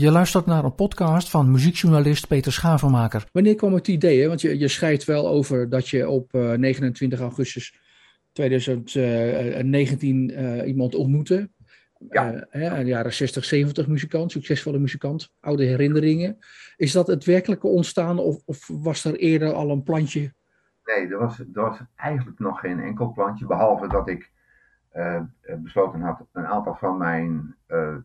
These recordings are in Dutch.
Je luistert naar een podcast van muziekjournalist Peter Schavenmaker. Wanneer kwam het idee? Hè? Want je, je schrijft wel over dat je op uh, 29 augustus 2019 uh, iemand ontmoette. Ja. Uh, hè, een jaren 60, 70 muzikant, succesvolle muzikant, oude herinneringen. Is dat het werkelijke ontstaan of, of was er eerder al een plantje? Nee, er was, er was eigenlijk nog geen enkel plantje, behalve dat ik uh, besloten had een aantal van mijn, uh,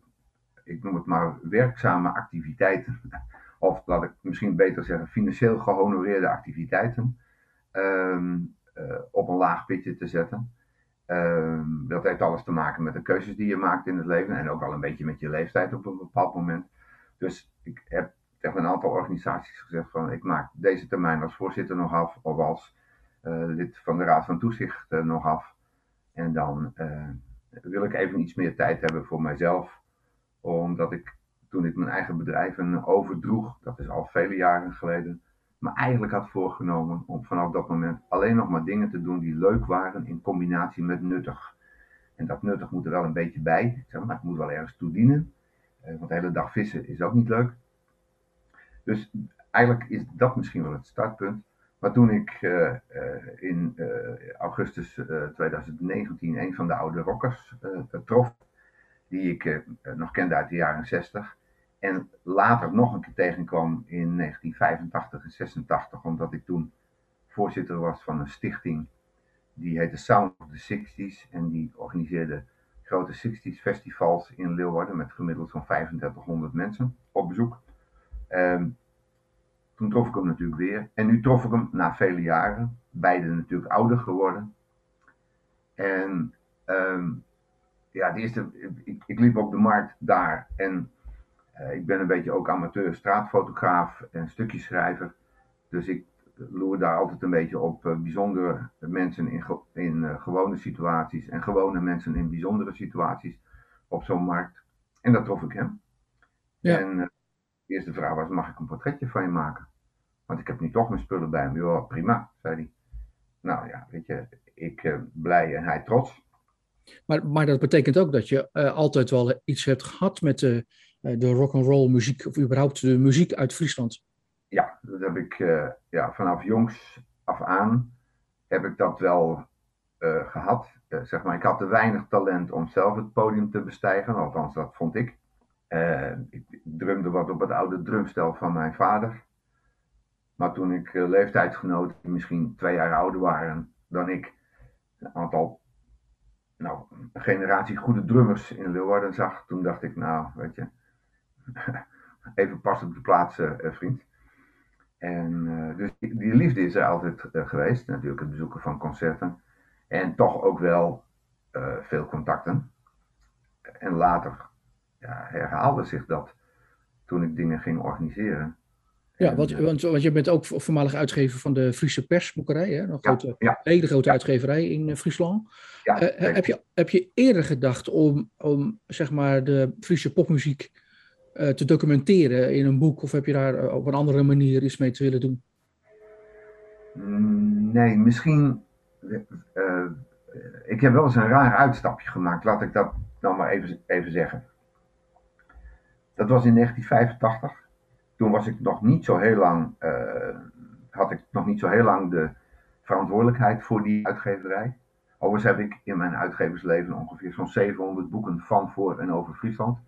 ik noem het maar, werkzame activiteiten, of laat ik misschien beter zeggen, financieel gehonoreerde activiteiten, um, uh, op een laag pitje te zetten. Um, dat heeft alles te maken met de keuzes die je maakt in het leven en ook al een beetje met je leeftijd op een bepaald moment. Dus ik heb tegen een aantal organisaties gezegd van ik maak deze termijn als voorzitter nog af of als lid van de Raad van Toezicht nog af. En dan uh, wil ik even iets meer tijd hebben voor mijzelf. Omdat ik toen ik mijn eigen bedrijven overdroeg, dat is al vele jaren geleden, me eigenlijk had voorgenomen om vanaf dat moment alleen nog maar dingen te doen die leuk waren in combinatie met nuttig. En dat nuttig moet er wel een beetje bij. Ik zeg maar, het moet wel ergens toe dienen. Uh, want de hele dag vissen is ook niet leuk. Dus eigenlijk is dat misschien wel het startpunt. Maar toen ik uh, uh, in augustus 2019 een van de oude rockers trof, die ik nog kende uit de jaren 60, en later nog een keer tegenkwam in 1985 en 86, omdat ik toen voorzitter was van een stichting die heette Sound of the 60s en die organiseerde grote 60s festivals in Leeuwarden met gemiddeld zo'n 3500 mensen op bezoek. Um, toen trof ik hem natuurlijk weer. En nu trof ik hem na vele jaren. Beide natuurlijk ouder geworden. En um, ja, de ik, ik, liep op de markt daar. En uh, ik ben een beetje ook amateur straatfotograaf en stukjeschrijver. Dus ik loer daar altijd een beetje op uh, bijzondere mensen in, in uh, gewone situaties. En gewone mensen in bijzondere situaties op zo'n markt. En dat trof ik hem. Ja. En de eerste vraag was, mag ik een portretje van je maken? Want ik heb nu toch mijn spullen bij me. Ja, prima, zei hij. Nou ja, weet je, ik blij en hij trots. Maar, dat betekent ook dat je uh, altijd wel iets hebt gehad met de, uh, de rock and roll muziek, of überhaupt de muziek uit Friesland. Ja, dat heb ik ja, vanaf jongs af aan heb ik dat wel gehad. zeg maar, ik had te weinig talent om zelf het podium te bestijgen, althans dat vond ik. ik drumde wat op het oude drumstel van mijn vader. Maar toen ik uh, leeftijdsgenoten misschien twee jaar ouder waren dan ik, een aantal, nou, een generatie goede drummers in Leeuwarden zag, toen dacht ik, nou, weet je, even pas op de plaats, uh, vriend. En uh, dus die, die, liefde is er altijd geweest, natuurlijk het bezoeken van concerten. En toch ook wel veel contacten. En later ja, herhaalde zich dat toen ik dingen ging organiseren. Ja, want, want, want je bent ook voormalig uitgever van de Friese Persboekerij, hè? een grote, ja, ja. hele grote uitgeverij in uh, Friesland. Uh, heb, je, heb je eerder gedacht om, om zeg maar, de Friese popmuziek uh, te documenteren in een boek, of heb je daar op een andere manier iets mee te willen doen? Nee, misschien. ik heb wel eens een raar uitstapje gemaakt, laat ik dat dan maar even, even zeggen. Dat was in 1985 toen was ik nog niet zo heel lang, uh, had ik nog niet zo heel lang de verantwoordelijkheid voor die uitgeverij. Overigens heb ik in mijn uitgeversleven ongeveer zo'n 700 boeken van, voor en over Friesland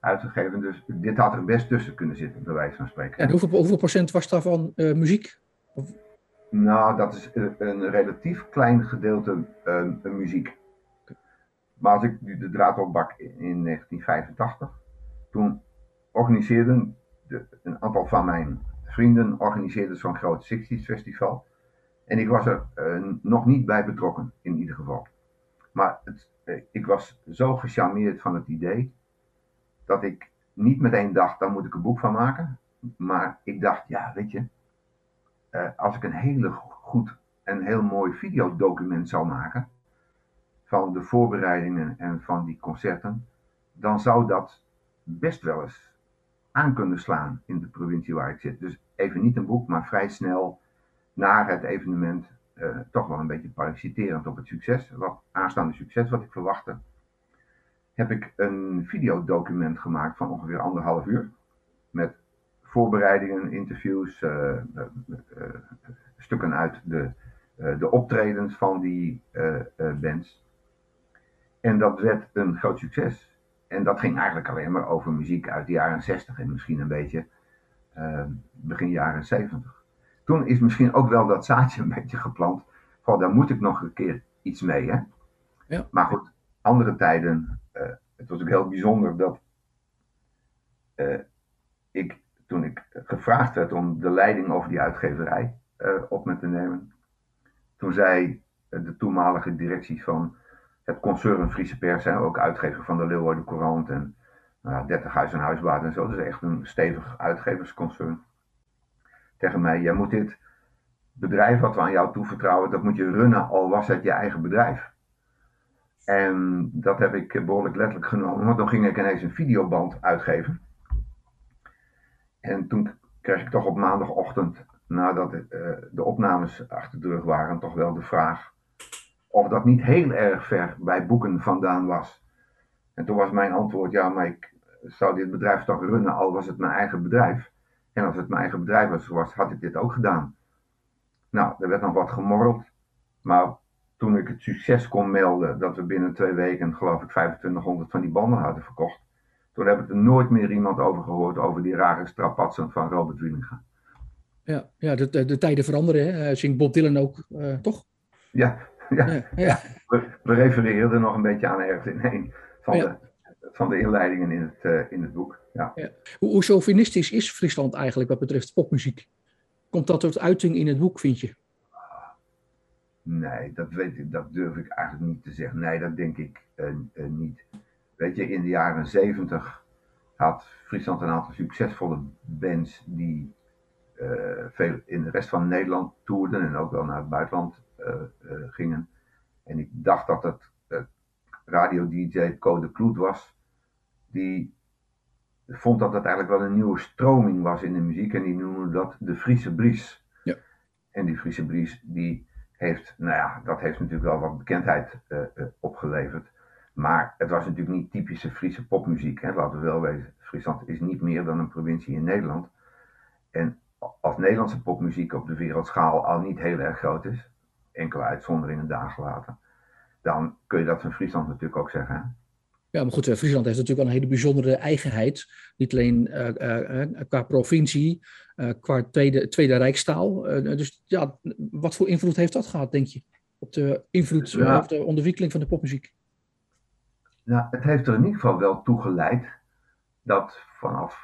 uitgegeven. Dus dit had er best tussen kunnen zitten, bij wijze van spreken. En hoeveel, hoeveel procent was daarvan uh, muziek? Of... Nou, dat is een relatief klein gedeelte uh, muziek. Maar als ik de draad opbak in 1985, toen organiseerden een aantal van mijn vrienden organiseerden zo'n groot 60s festival. En ik was er uh, nog niet bij betrokken, in ieder geval. Maar het, uh, ik was zo gecharmeerd van het idee, dat ik niet meteen dacht, daar moet ik een boek van maken. Maar ik dacht, ja, weet je, uh, als ik een hele goed en heel mooi videodocument zou maken, van de voorbereidingen en van die concerten, dan zou dat best wel eens aan kunnen slaan in de provincie waar ik zit. Dus even niet een boek, maar vrij snel na het evenement uh, toch wel een beetje parasiterend op het succes, wat aanstaande succes wat ik verwachtte, heb ik een videodocument gemaakt van ongeveer anderhalf uur. met voorbereidingen, interviews, stukken uit de, de optredens van die bands. En dat werd een groot succes. En dat ging eigenlijk alleen maar over muziek uit de jaren 60 en misschien een beetje begin jaren 70. Toen is misschien ook wel dat zaadje een beetje geplant. Van daar moet ik nog een keer iets mee. Hè? Ja. Maar goed, andere tijden. Uh, het was ook heel bijzonder dat uh, ik, toen ik gevraagd werd om de leiding over die uitgeverij uh, op me te nemen. Toen zei de toenmalige directie van het concern Friese Pers, hè, ook uitgever van de Leeuwarden Courant en nou, 30 huis en huisbaat en zo. Dus echt een stevig uitgeversconcern. Tegen mij, jij moet dit bedrijf wat we aan jou toevertrouwen, dat moet je runnen, al was het je eigen bedrijf. En dat heb ik behoorlijk letterlijk genomen, want toen ging ik ineens een videoband uitgeven. En toen kreeg ik toch op maandagochtend, nadat uh, de opnames achter de rug waren, toch wel de vraag of dat niet heel erg ver bij boeken vandaan was. En toen was mijn antwoord, ja, maar ik zou dit bedrijf toch runnen, al was het mijn eigen bedrijf. En als het mijn eigen bedrijf was, had ik dit ook gedaan. Nou, er werd nog wat gemorreld. Maar toen ik het succes kon melden dat we binnen twee weken, geloof ik, 2500 van die banden hadden verkocht. Toen heb ik er nooit meer iemand over gehoord over die rare strapatsen van Robert Wielinga. Ja, ja de, de, tijden veranderen, hè? zingt Bob Dylan ook, uh, toch? Ja, ja, ja, ja. We, we, refereren er nog een beetje aan ergens in een van, de, van de inleidingen in het, uh, in het boek. Ja. Hoe, hoe chauvinistisch is Friesland eigenlijk wat betreft popmuziek? Komt dat tot uiting in het boek, vind je? Nee, dat, weet ik, dat durf ik eigenlijk niet te zeggen. Nee, dat denk ik uh, uh, niet. Weet je, in de jaren zeventig had Friesland een aantal succesvolle bands die uh, veel in de rest van Nederland toerden en ook wel naar het buitenland gingen. En ik dacht dat het radio-dj Code Kloet was, die vond dat het eigenlijk wel een nieuwe stroming was in de muziek en die noemde dat de Friese Bries. Ja. En die Friese Bries die heeft, nou ja, dat heeft natuurlijk wel wat bekendheid uh, uh, opgeleverd. Maar het was natuurlijk niet typische Friese popmuziek. Hè? Laten we wel weten, Friesland is niet meer dan een provincie in Nederland. En als Nederlandse popmuziek op de wereldschaal al niet heel erg groot is, enkele uitzonderingen dagen later, dan kun je dat van Friesland natuurlijk ook zeggen. Hè? Ja, maar goed, eh, Friesland heeft natuurlijk wel een hele bijzondere eigenheid. Niet alleen uh, uh, qua provincie, qua tweede, tweede rijkstaal. dus ja, wat voor invloed heeft dat gehad, denk je? Op de invloed, ja. of de ontwikkeling van de popmuziek? Nou, het heeft er in ieder geval wel toe geleid dat vanaf,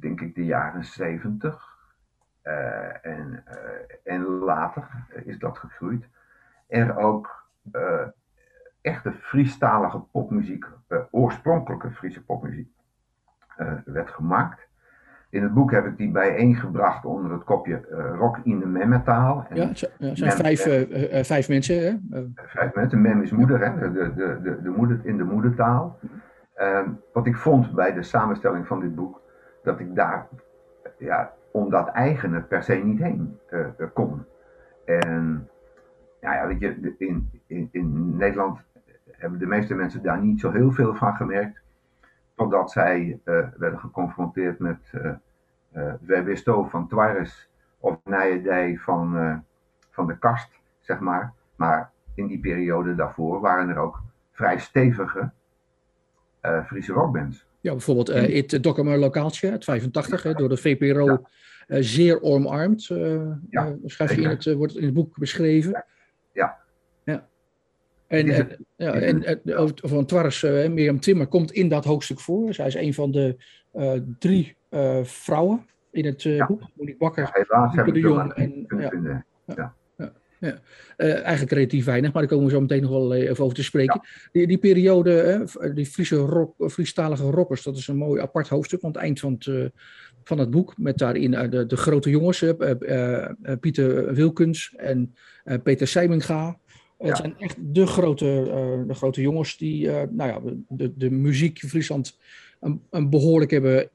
denk ik, de jaren zeventig en, en later is dat gegroeid. Er ook echte Friestalige popmuziek, oorspronkelijke Friese popmuziek, werd gemaakt. In het boek heb ik die bijeengebracht onder het kopje uh, Rock in de Memmetaal. Ja, het zijn vijf, vijf mensen. Hè? Vijf mensen. Mem is moeder, hè? De, de, de, de moeder in de moedertaal. Ehm, wat ik vond bij de samenstelling van dit boek, dat ik daar ja, om dat eigene per se niet heen kon. En nou ja, weet je, in, in, in Nederland hebben de meeste mensen daar niet zo heel veel van gemerkt. Totdat zij uh, werden geconfronteerd met uh, uh, van Twares of Nijedij van, van de Kast, zeg maar. Maar in die periode daarvoor waren er ook vrij stevige Friese rockbands. Ja, bijvoorbeeld uh, It Dokkermer Lokaaltje uit 85, hè, door de VPRO ja. uh, zeer omarmd. Uh, ja, schrijf je in het, wordt in het boek beschreven. Ja, en, en, ja, en van Twarres, Mirjam Timmer, komt in dat hoofdstuk voor. Zij is een van de drie vrouwen in het ja. boek. Monique Bakker, ja, de Jong. En, ja, ja. Ja. Uh, eigenlijk relatief weinig, maar daar komen we zo meteen nog wel even over te spreken. Ja. Die, die periode, uh, die Friese rock, Friestalige rockers, dat is een mooi apart hoofdstuk aan het eind van het, uh, van het boek. Met daarin de, de grote jongens, Pieter Wilkens en Peter Seiminga. Het zijn echt de grote, de grote jongens die nou ja, de, de muziek in Friesland een, een behoorlijk hebben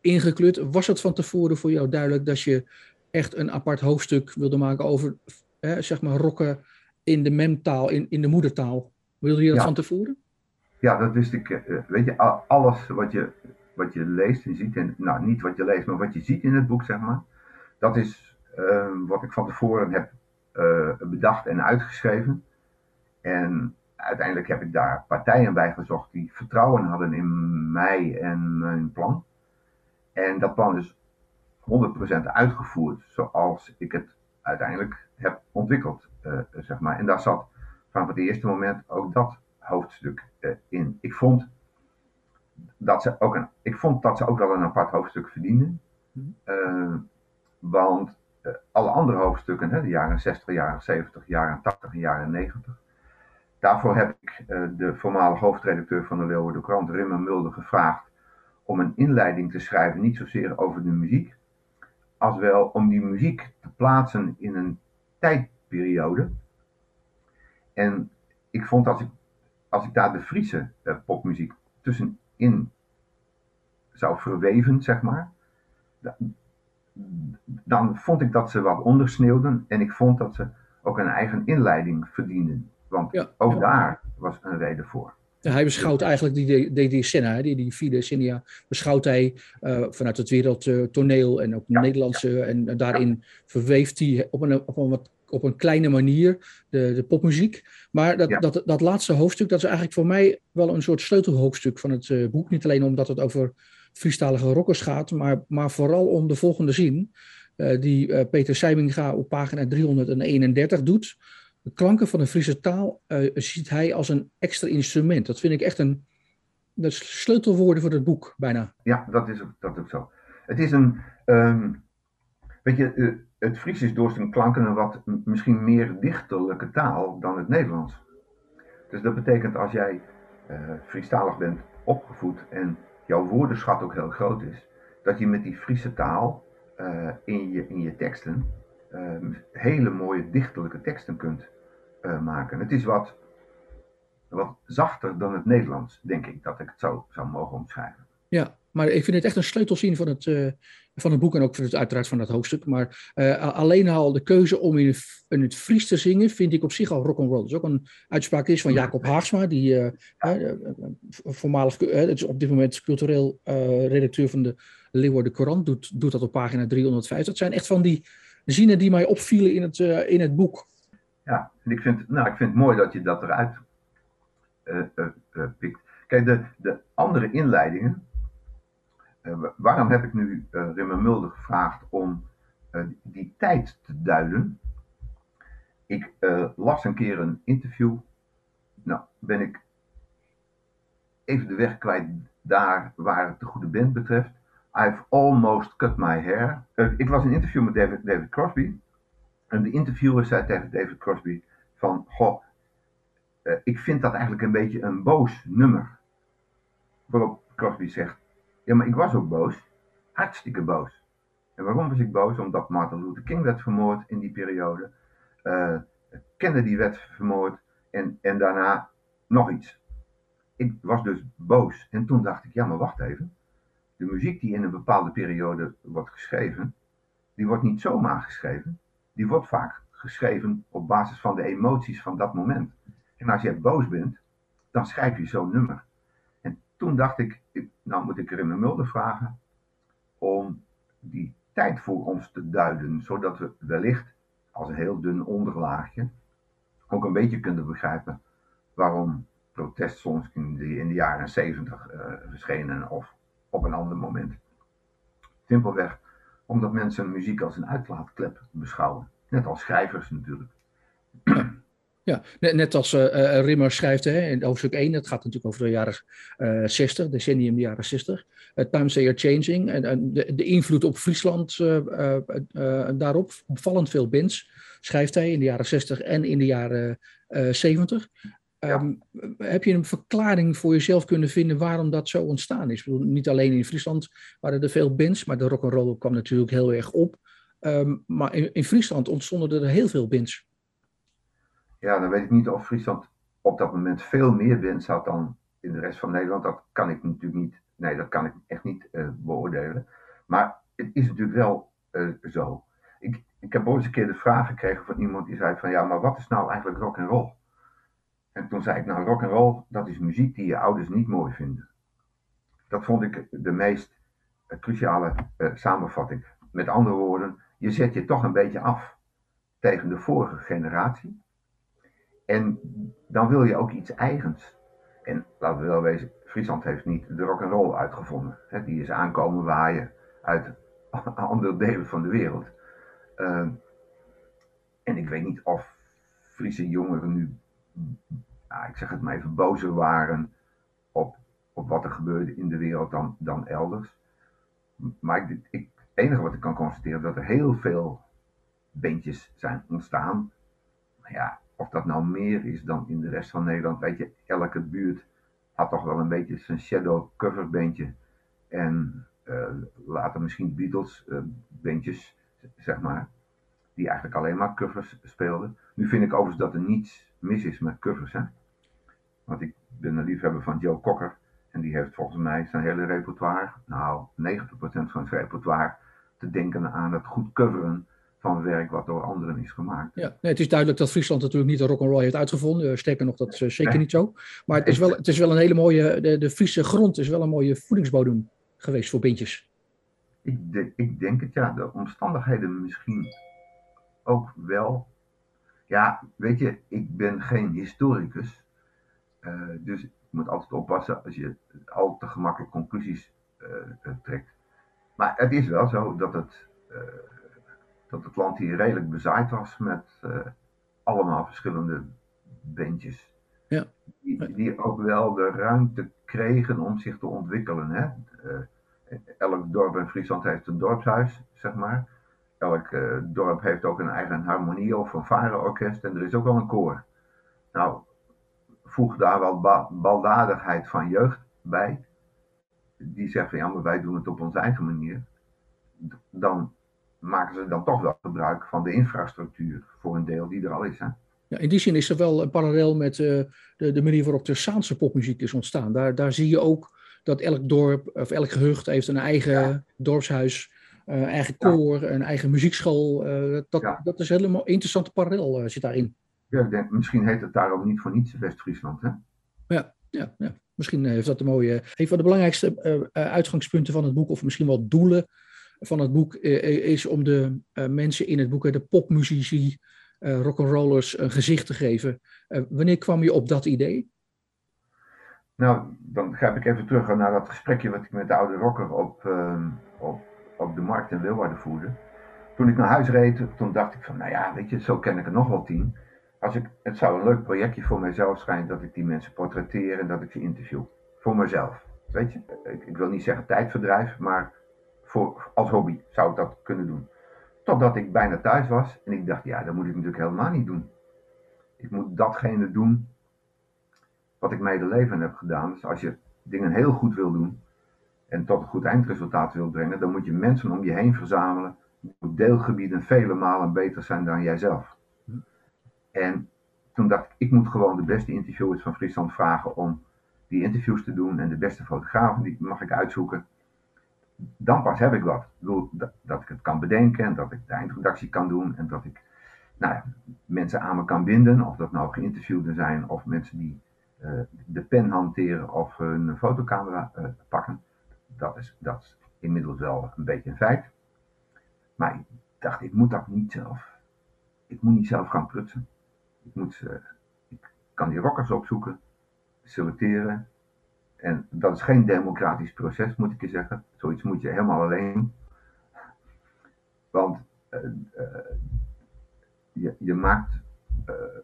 ingekleurd. Was het van tevoren voor jou duidelijk dat je echt een apart hoofdstuk wilde maken over zeg maar rocken in de memtaal, in, in de moedertaal? Wilde je dat ja. van tevoren? Ja, dat wist ik. weet je, alles wat je, wat je leest en ziet, en, nou niet wat je leest, maar wat je ziet in het boek, zeg maar. Dat is ehm, wat ik van tevoren heb uh, bedacht en uitgeschreven. En uiteindelijk heb ik daar partijen bij gezocht die vertrouwen hadden in mij en mijn plan. En dat plan is 100% uitgevoerd zoals ik het uiteindelijk heb ontwikkeld, uh, zeg maar. En daar zat vanaf het eerste moment ook dat hoofdstuk uh, in. Ik vond dat ze ook een, ik vond dat ze ook wel een apart hoofdstuk verdienden. Uh, want alle andere hoofdstukken, hè, de jaren 60, jaren 70, jaren 80 en jaren 90. Daarvoor heb ik de voormalige hoofdredacteur van de Leeuwarden Krant, Rimmer Mulder, gevraagd om een inleiding te schrijven, niet zozeer over de muziek, als wel om die muziek te plaatsen in een tijdperiode. En ik vond als ik, als ik daar de Friese uh, popmuziek tussenin zou verweven, zeg maar, dan vond ik dat ze wat ondersneeuwden en ik vond dat ze ook een eigen inleiding verdienden. Want ja, ook ja. daar was een reden voor. Hij beschouwt eigenlijk die, die decennia, die, die vier decennia, beschouwt hij uh, vanuit het wereldtoneel en ook ja, Nederlandse. En, en daarin verweeft hij op een, op een, wat, op een kleine manier de, de popmuziek. Maar dat, dat, dat laatste hoofdstuk, dat is eigenlijk voor mij wel een soort sleutelhoofdstuk van het uh, boek. Niet alleen omdat het over Friestalige rockers gaat, maar, maar vooral om de volgende zin. Uh, die Peter Seiminga op pagina 331 doet de klanken van de Friese taal uh, ziet hij als een extra instrument. Dat vind ik echt een dat sleutelwoorden voor het boek, bijna. Ja, dat is dat ook zo. Het is een, um, weet je, uh, het Fries is door zijn klanken een wat misschien meer dichterlijke taal dan het Nederlands. Dus dat betekent als jij uh, Friestalig bent opgevoed en jouw woordenschat ook heel groot is, dat je met die Friese taal in, je, in je teksten hele mooie dichterlijke teksten kunt uh, maken. Het is wat, wat zachter dan het Nederlands, denk ik, dat ik het zo zou mogen omschrijven. Ja, maar ik vind het echt een sleutelzin van het, uh, van het boek en ook van het, uiteraard van dat hoofdstuk. Maar alleen al de keuze om in, in, het Fries te zingen, vind ik op zich al rock'n'roll. Dat is ook een uitspraak is van Jacob Haagsma, die ja. voormalig, het is op dit moment cultureel redacteur van de Leeuwarden Courant, doet, doet dat op pagina 305. Dat zijn echt van die zinnen die mij opvielen in het, uh, in het boek. Ja, en ik vind, nou, ik vind het mooi dat je dat eruit uh, uh, pikt. Kijk, de, de andere inleidingen. waarom heb ik nu Rimmer Mulder gevraagd om die tijd te duiden? Ik las een keer een interview. Nou, ben ik even de weg kwijt daar waar het de goede band betreft. I've almost cut my hair. Uh, ik was in een interview met David, Crosby. En de interviewer zei tegen David Crosby van, goh, uh, ik vind dat eigenlijk een beetje een boos nummer. Waarop Crosby zegt, ja maar ik was ook boos. Hartstikke boos. En waarom was ik boos? Omdat Martin Luther King werd vermoord in die periode. Uh, Kennedy werd vermoord. En, en daarna nog iets. Ik was dus boos. En toen dacht ik, ja maar wacht even de muziek die in een bepaalde periode wordt geschreven, die wordt niet zomaar geschreven. Die wordt vaak geschreven op basis van de emoties van dat moment. En als je boos bent, dan schrijf je zo'n nummer. En toen dacht ik, nou moet ik mijn mulder vragen om die tijd voor ons te duiden, zodat we wellicht als een heel dun onderlaagje ook een beetje kunnen begrijpen waarom protestsongs in de, in de jaren 70 uh, verschenen of op een ander moment. Simpelweg omdat mensen muziek als een uitlaatklep beschouwen. Net als schrijvers natuurlijk. Ja, net, als uh, Rimmer schrijft hè, in hoofdstuk 1, het gaat natuurlijk over de jaren uh, 60, decennium de jaren 60. Uh, times they are changing. En, en de, de, invloed op Friesland daarop, opvallend veel bands, schrijft hij in de jaren 60 en in de jaren 70. Um, heb je een verklaring voor jezelf kunnen vinden waarom dat zo ontstaan is? Bedoel, niet alleen in Friesland waren er veel bands, maar de rock'n'roll kwam natuurlijk heel erg op. Um, maar in, in, Friesland ontstonden er heel veel bands. Ja, dan weet ik niet of Friesland op dat moment veel meer bands had dan in de rest van Nederland. Dat kan ik natuurlijk niet, nee, dat kan ik echt niet uh, beoordelen. Maar het is natuurlijk wel uh, zo. Ik, ik heb ooit eens een keer de vraag gekregen van iemand die zei van ja, maar wat is nou eigenlijk rock and roll? En toen zei ik, nou rock and roll, dat is muziek die je ouders niet mooi vinden. dat vond ik de meest cruciale samenvatting. Met andere woorden, je zet je toch een beetje af tegen de vorige generatie. En dan wil je ook iets eigens. En laten we wel wezen, Friesland heeft niet de rock and roll uitgevonden. Die is aankomen waaien uit andere delen van de wereld. Ehm, en ik weet niet of Friese jongeren nu, nou, ik zeg het maar even, bozer waren op, op wat er gebeurde in de wereld dan, dan elders. Maar ik, ik, het enige wat ik kan constateren is dat er heel veel bandjes zijn ontstaan. Ja, of dat nou meer is dan in de rest van Nederland, weet je, elke buurt had toch wel een beetje zijn shadow cover bandje. En uh, later misschien Beatles uh, bandjes, zeg maar, die eigenlijk alleen maar covers speelden. Nu vind ik overigens dat er niets mis is met covers, hè. Want ik ben een liefhebber van Joe Cocker. En die heeft volgens mij zijn hele repertoire, nou 90% van zijn repertoire, te denken aan het goed coveren van werk wat door anderen is gemaakt. Ja, nee, het is duidelijk dat Friesland natuurlijk niet de rock'n'roll heeft uitgevonden. Eh, sterker nog, dat is uh, zeker niet zo. Maar het is wel, het is wel een hele mooie, de, de Friese grond is wel een mooie voedingsbodem geweest voor bindjes. Ik, de, ik denk het ja, de omstandigheden misschien ook wel. Ja, weet je, ik ben geen historicus. Uh, dus ik moet altijd oppassen als je al te gemakkelijk conclusies trekt. Maar het is wel zo dat het dat het land hier redelijk bezaaid was met allemaal verschillende bandjes. Ja. Die, die, ook wel de ruimte kregen om zich te ontwikkelen. Hè? Elk dorp in Friesland heeft een dorpshuis, zeg maar. Elk uh, dorp heeft ook een eigen harmonie- of fanfareorkest en er is ook wel een koor. Nou, voeg daar ba baldadigheid van jeugd bij. Die zegt van ja, maar wij doen het op onze eigen manier. Dan maken ze dan toch wel gebruik van de infrastructuur voor een deel die er al is. Hè? Ja, in die zin is er wel een parallel met uh, de, de manier waarop de Saanse popmuziek is ontstaan. Daar, daar zie je ook dat elk dorp of elk gehucht heeft een eigen ja. dorpshuis, uh, eigen koor, ja. een eigen muziekschool. Uh, dat, ja. dat is een helemaal interessante parallel zit daarin. Ja, ik denk, misschien heet het daarom niet voor niets West-Friesland, hè? Ja, ja, ja. Misschien heeft dat een mooie. Een van de belangrijkste uitgangspunten van het boek, of misschien wel doelen van het boek is om de mensen in het boek, de popmuzici, rock'n'rollers, een gezicht te geven. Wanneer kwam je op dat idee? Nou, dan ga ik even terug naar dat gesprekje wat ik met de oude rocker op, uh, op, op de markt in Leeuwarden voerde. Toen ik naar huis reed, toen dacht ik van, nou ja, weet je, zo ken ik er nog wel tien. Als ik, het zou een leuk projectje voor mijzelf zijn dat ik die mensen portretteer en dat ik ze interview. Voor mezelf. Weet je, ik, ik wil niet zeggen tijdverdrijf, maar voor, als hobby zou ik dat kunnen doen. Totdat ik bijna thuis was en ik dacht, ja, dat moet ik natuurlijk helemaal niet doen. Ik moet datgene doen wat ik mijn hele leven heb gedaan. Dus als je dingen heel goed wil doen en tot een goed eindresultaat wil brengen, dan moet je mensen om je heen verzamelen die op deelgebieden vele malen beter zijn dan jijzelf. En toen dacht ik, ik moet gewoon de beste interviewers van Friesland vragen om die interviews te doen en de beste fotografen, die mag ik uitzoeken dan pas heb ik wat. Ik bedoel, dat, ik het kan bedenken en dat ik de eindredactie kan doen en dat ik nou ja, mensen aan me kan binden, of dat nou geïnterviewden zijn of mensen die uh, de pen hanteren of hun fotocamera uh, pakken. Dat is, dat is inmiddels wel een beetje een feit. Maar ik dacht, ik moet dat niet zelf. Ik moet niet zelf gaan prutsen. Ik, moet, uh, ik kan die rockers opzoeken, selecteren, en dat is geen democratisch proces, moet ik je zeggen. Zoiets moet je helemaal alleen. Want uh, uh, je, je, maakt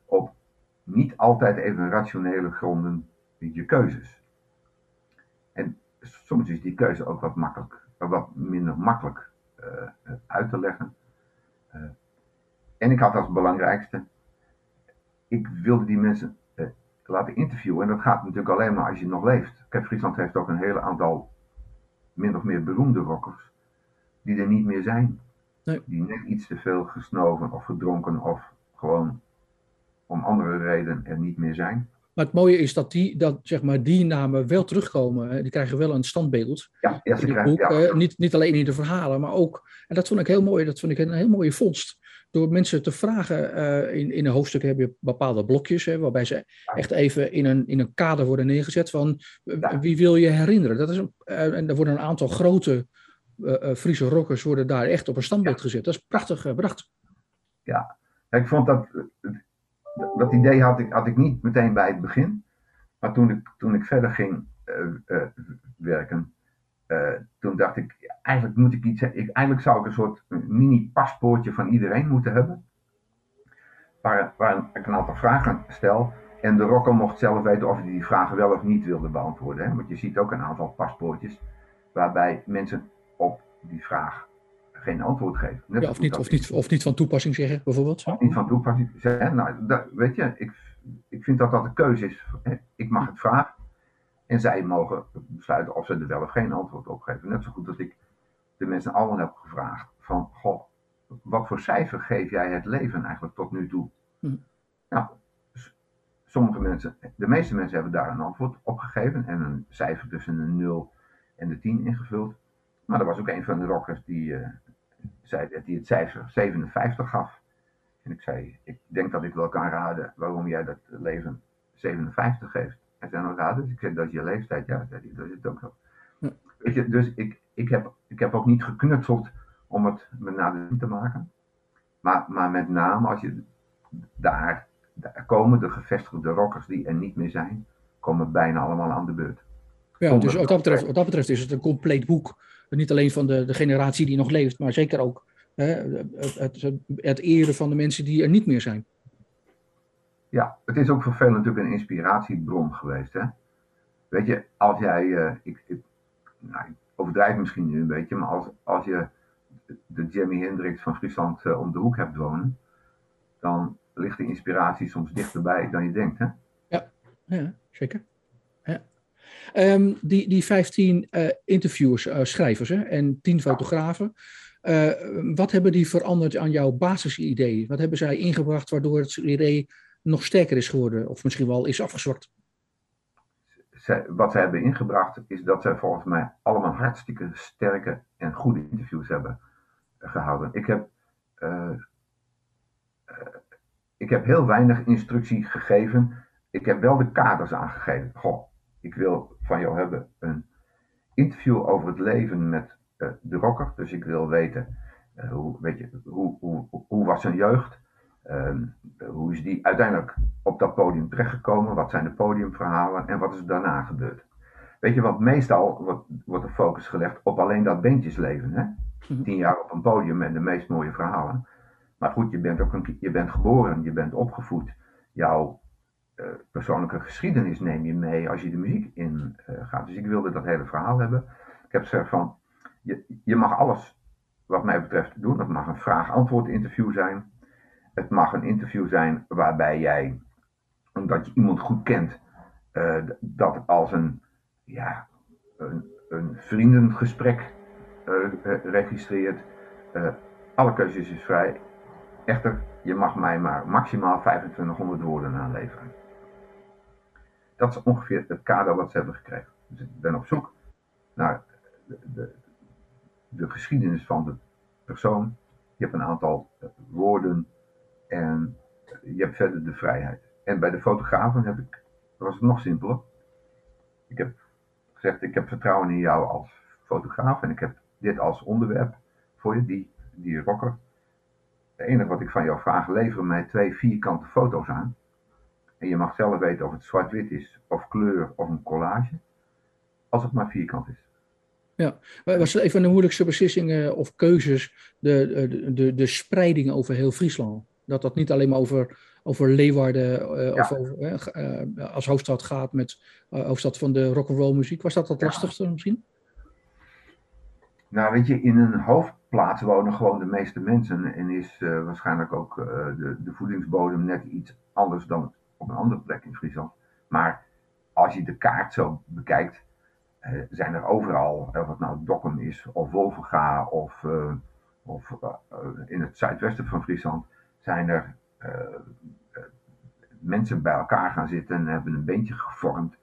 op niet altijd even rationele gronden je keuzes. Soms is die keuze ook wat, makkelijk, wat minder makkelijk uit te leggen. en ik had als belangrijkste, ik wilde die mensen laten interviewen. En dat gaat natuurlijk alleen maar als je nog leeft. Kijk, Friesland heeft ook een hele aantal min of meer beroemde rockers die er niet meer zijn. Nee. Die net iets te veel gesnoven of gedronken of gewoon om andere redenen er niet meer zijn. Maar het mooie is dat die, dat, zeg maar, die namen wel terugkomen. Die krijgen wel een standbeeld. Ja, ja, in het boek. Ja. niet, niet alleen in de verhalen, maar ook. En dat vond ik heel mooi. Dat vond ik een heel mooie vondst. door mensen te vragen. in, in een hoofdstuk heb je bepaalde blokjes, hè, waarbij ze echt even in een, in een kader worden neergezet van wie wil je herinneren. Dat is een, en er worden een aantal grote Friese rockers worden daar echt op een standbeeld gezet. Dat is prachtig bedacht. Ja, ik vond dat, dat idee had ik, had ik niet meteen bij het begin. Maar toen ik, toen ik verder ging werken, toen dacht ik, eigenlijk moet ik iets, ik, eigenlijk zou ik een soort mini-paspoortje van iedereen moeten hebben. Waar, waar ik een aantal vragen stel. En de rocker mocht zelf weten of hij die vragen wel of niet wilde beantwoorden. Hè? Want je ziet ook een aantal paspoortjes waarbij mensen op die vraag geen antwoord geven. ja, of, niet, of, niet, of niet van toepassing zeggen, bijvoorbeeld. Niet van toepassing zeggen. Nou, dat, weet je, ik, ik vind dat dat een keuze is. Ik mag het vragen. En zij mogen besluiten of ze er wel of geen antwoord op geven. Net zo goed dat ik de mensen allemaal heb gevraagd van, goh, wat voor cijfer geef jij het leven eigenlijk tot nu toe? Hm. Nou, sommige mensen, de meeste mensen hebben daar een antwoord op gegeven en een cijfer tussen een 0 en de 10 ingevuld. Maar er was ook een van de rockers die uh, zei dat hij het cijfer 57 gaf. En ik zei, ik denk dat ik wel kan raden waarom jij dat leven 57 geeft. Hij zei, nou raden? Dus ik zei, dat is je leeftijd. Ja, zei hij, dat is het ook zo. Hm. Weet je, dus ik, ik heb, ik heb ook niet geknutseld om het met nadeel te maken. Maar, maar met name als je daar, daar komen de gevestigde rockers die er niet meer zijn, komen bijna allemaal aan de beurt. Ja, dus wat dat, betreft, wat dat betreft is het een compleet boek. Niet alleen van de, de generatie die nog leeft, maar zeker ook hè, het, het, het eren van de mensen die er niet meer zijn. Ja, het is ook voor velen natuurlijk een inspiratiebron geweest. Hè? Weet je, als jij, uh, ik, ik, nou, overdrijf misschien nu een beetje, maar als, als je de Jimi Hendrix van Friesland uh, om de hoek hebt wonen, dan ligt de inspiratie soms dichterbij dan je denkt. Hè? Ja, ja zeker. Um, die, die 15 uh, eh, interviewers, uh, schrijvers hè, en 10 fotografen, wat hebben die veranderd aan jouw basisidee? Wat hebben zij ingebracht waardoor het idee nog sterker is geworden of misschien wel is afgezwakt? wat ze hebben ingebracht is dat ze volgens mij allemaal hartstikke sterke en goede interviews hebben gehouden. Ik heb, ik heb heel weinig instructie gegeven. Ik heb wel de kaders aangegeven. Goh, ik wil van jou hebben een interview over het leven met uh, de rocker. Dus ik wil weten, hoe, weet je, hoe, hoe, hoe was zijn jeugd? Ehm, hoe is die uiteindelijk op dat podium terechtgekomen? Wat zijn de podiumverhalen en wat is er daarna gebeurd? Weet je, want meestal wordt, wordt de focus gelegd op alleen dat bandjesleven. Hè? Mhm. Tien jaar op een podium en de meest mooie verhalen. Maar goed, je bent ook een, je bent geboren, je bent opgevoed. Jouw persoonlijke geschiedenis neem je mee als je de muziek in uh, gaat. Dus ik wilde dat hele verhaal hebben. Ik heb gezegd van, je, je mag alles wat mij betreft doen. Dat mag een vraag-antwoord interview zijn. Het mag een interview zijn waarbij jij, omdat je iemand goed kent, uh, dat als een, ja, een, een vriendengesprek registreert. Alle keuzes is vrij. Echter, je mag mij maar maximaal 2500 woorden aanleveren. Dat is ongeveer het kader wat ze hebben gekregen. Dus ik ben op zoek naar de, de, de geschiedenis van de persoon. Je hebt een aantal woorden en je hebt verder de vrijheid. En bij de fotografen heb ik, was het nog simpeler. Ik heb gezegd, ik heb vertrouwen in jou als fotograaf en ik heb dit als onderwerp voor je, die, die rocker. Het enige wat ik van jou vraag, lever mij twee vierkante foto's aan. En je mag zelf weten of het zwart-wit is, of kleur, of een collage. Als het maar vierkant is. Ja, was het een van de moeilijkste beslissingen of keuzes, de, de, de, de spreiding over heel Friesland? Dat dat niet alleen maar over, over Leeuwarden uh, of over, uh, als hoofdstad gaat met uh, hoofdstad van de rock'n'roll muziek. Was dat het lastigste misschien? Nou, weet je, in een hoofdplaats wonen gewoon de meeste mensen en is waarschijnlijk ook de, de voedingsbodem net iets anders dan op een andere plek in Friesland. Maar als je de kaart zo bekijkt, zijn er overal, of het nou Dokkum is, of Wolvenga, of, of in het zuidwesten van Friesland, zijn er mensen bij elkaar gaan zitten en hebben een beentje gevormd.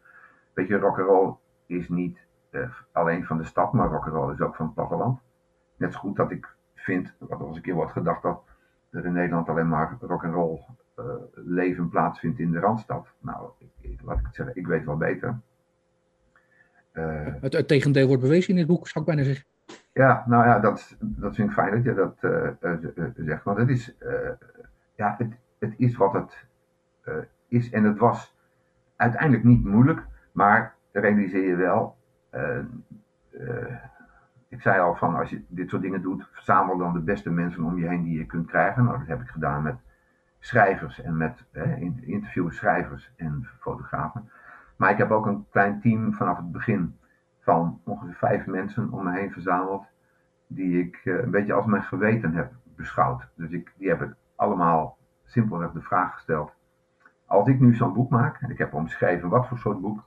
Weet je, rock'n'roll is niet alleen van de stad, maar rock'n'roll is ook van het platteland. Net zo goed dat ik vind, wat eens een keer wordt gedacht, dat er in Nederland alleen maar rock and roll leven plaatsvindt in de Randstad. Nou, ik, laat ik het zeggen, ik weet wel beter. het, het, tegendeel wordt bewezen in dit boek, zou ik bijna zeggen. Ja, nou ja, dat, dat vind ik fijn dat je dat zegt. Want het is, ja, het, het is wat het is. En het was uiteindelijk niet moeilijk, maar realiseer je wel. Uh, uh, ik zei al van als je dit soort dingen doet, verzamel dan de beste mensen om je heen die je kunt krijgen. Nou, dat heb ik gedaan met schrijvers en met eh, interviews, schrijvers en fotografen. Maar ik heb ook een klein team vanaf het begin van ongeveer vijf mensen om me heen verzameld, die ik een beetje als mijn geweten heb beschouwd. Dus ik, die hebben allemaal simpelweg de vraag gesteld als ik nu zo'n boek maak, en ik heb omschreven wat voor soort boek,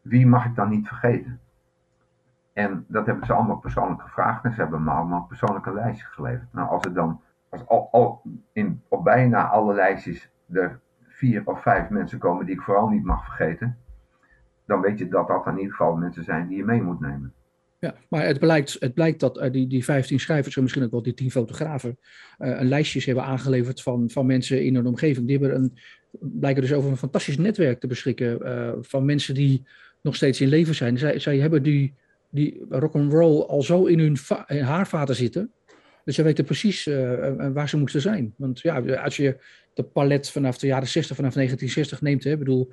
wie mag ik dan niet vergeten? En dat hebben ze allemaal persoonlijk gevraagd en ze hebben me allemaal persoonlijke lijstjes geleverd. Nou, als er dan als al, in, op bijna alle lijstjes er vier of vijf mensen komen die ik vooral niet mag vergeten, dan weet je dat dat in ieder geval mensen zijn die je mee moet nemen. Ja, maar het blijkt, het blijkt dat uh, die, die 15 schrijvers en misschien ook wel die 10 fotografen uh, een lijstjes hebben aangeleverd van, van mensen in hun omgeving. Die hebben een, blijken dus over een fantastisch netwerk te beschikken uh, van mensen die nog steeds in leven zijn. Zij, zij hebben die, die rock and roll al zo in hun in haarvaten zitten. Dus ze weten precies waar ze moeten zijn. Want ja, als je de palet vanaf de jaren 60, vanaf 1960 neemt. Hè? Bedoel,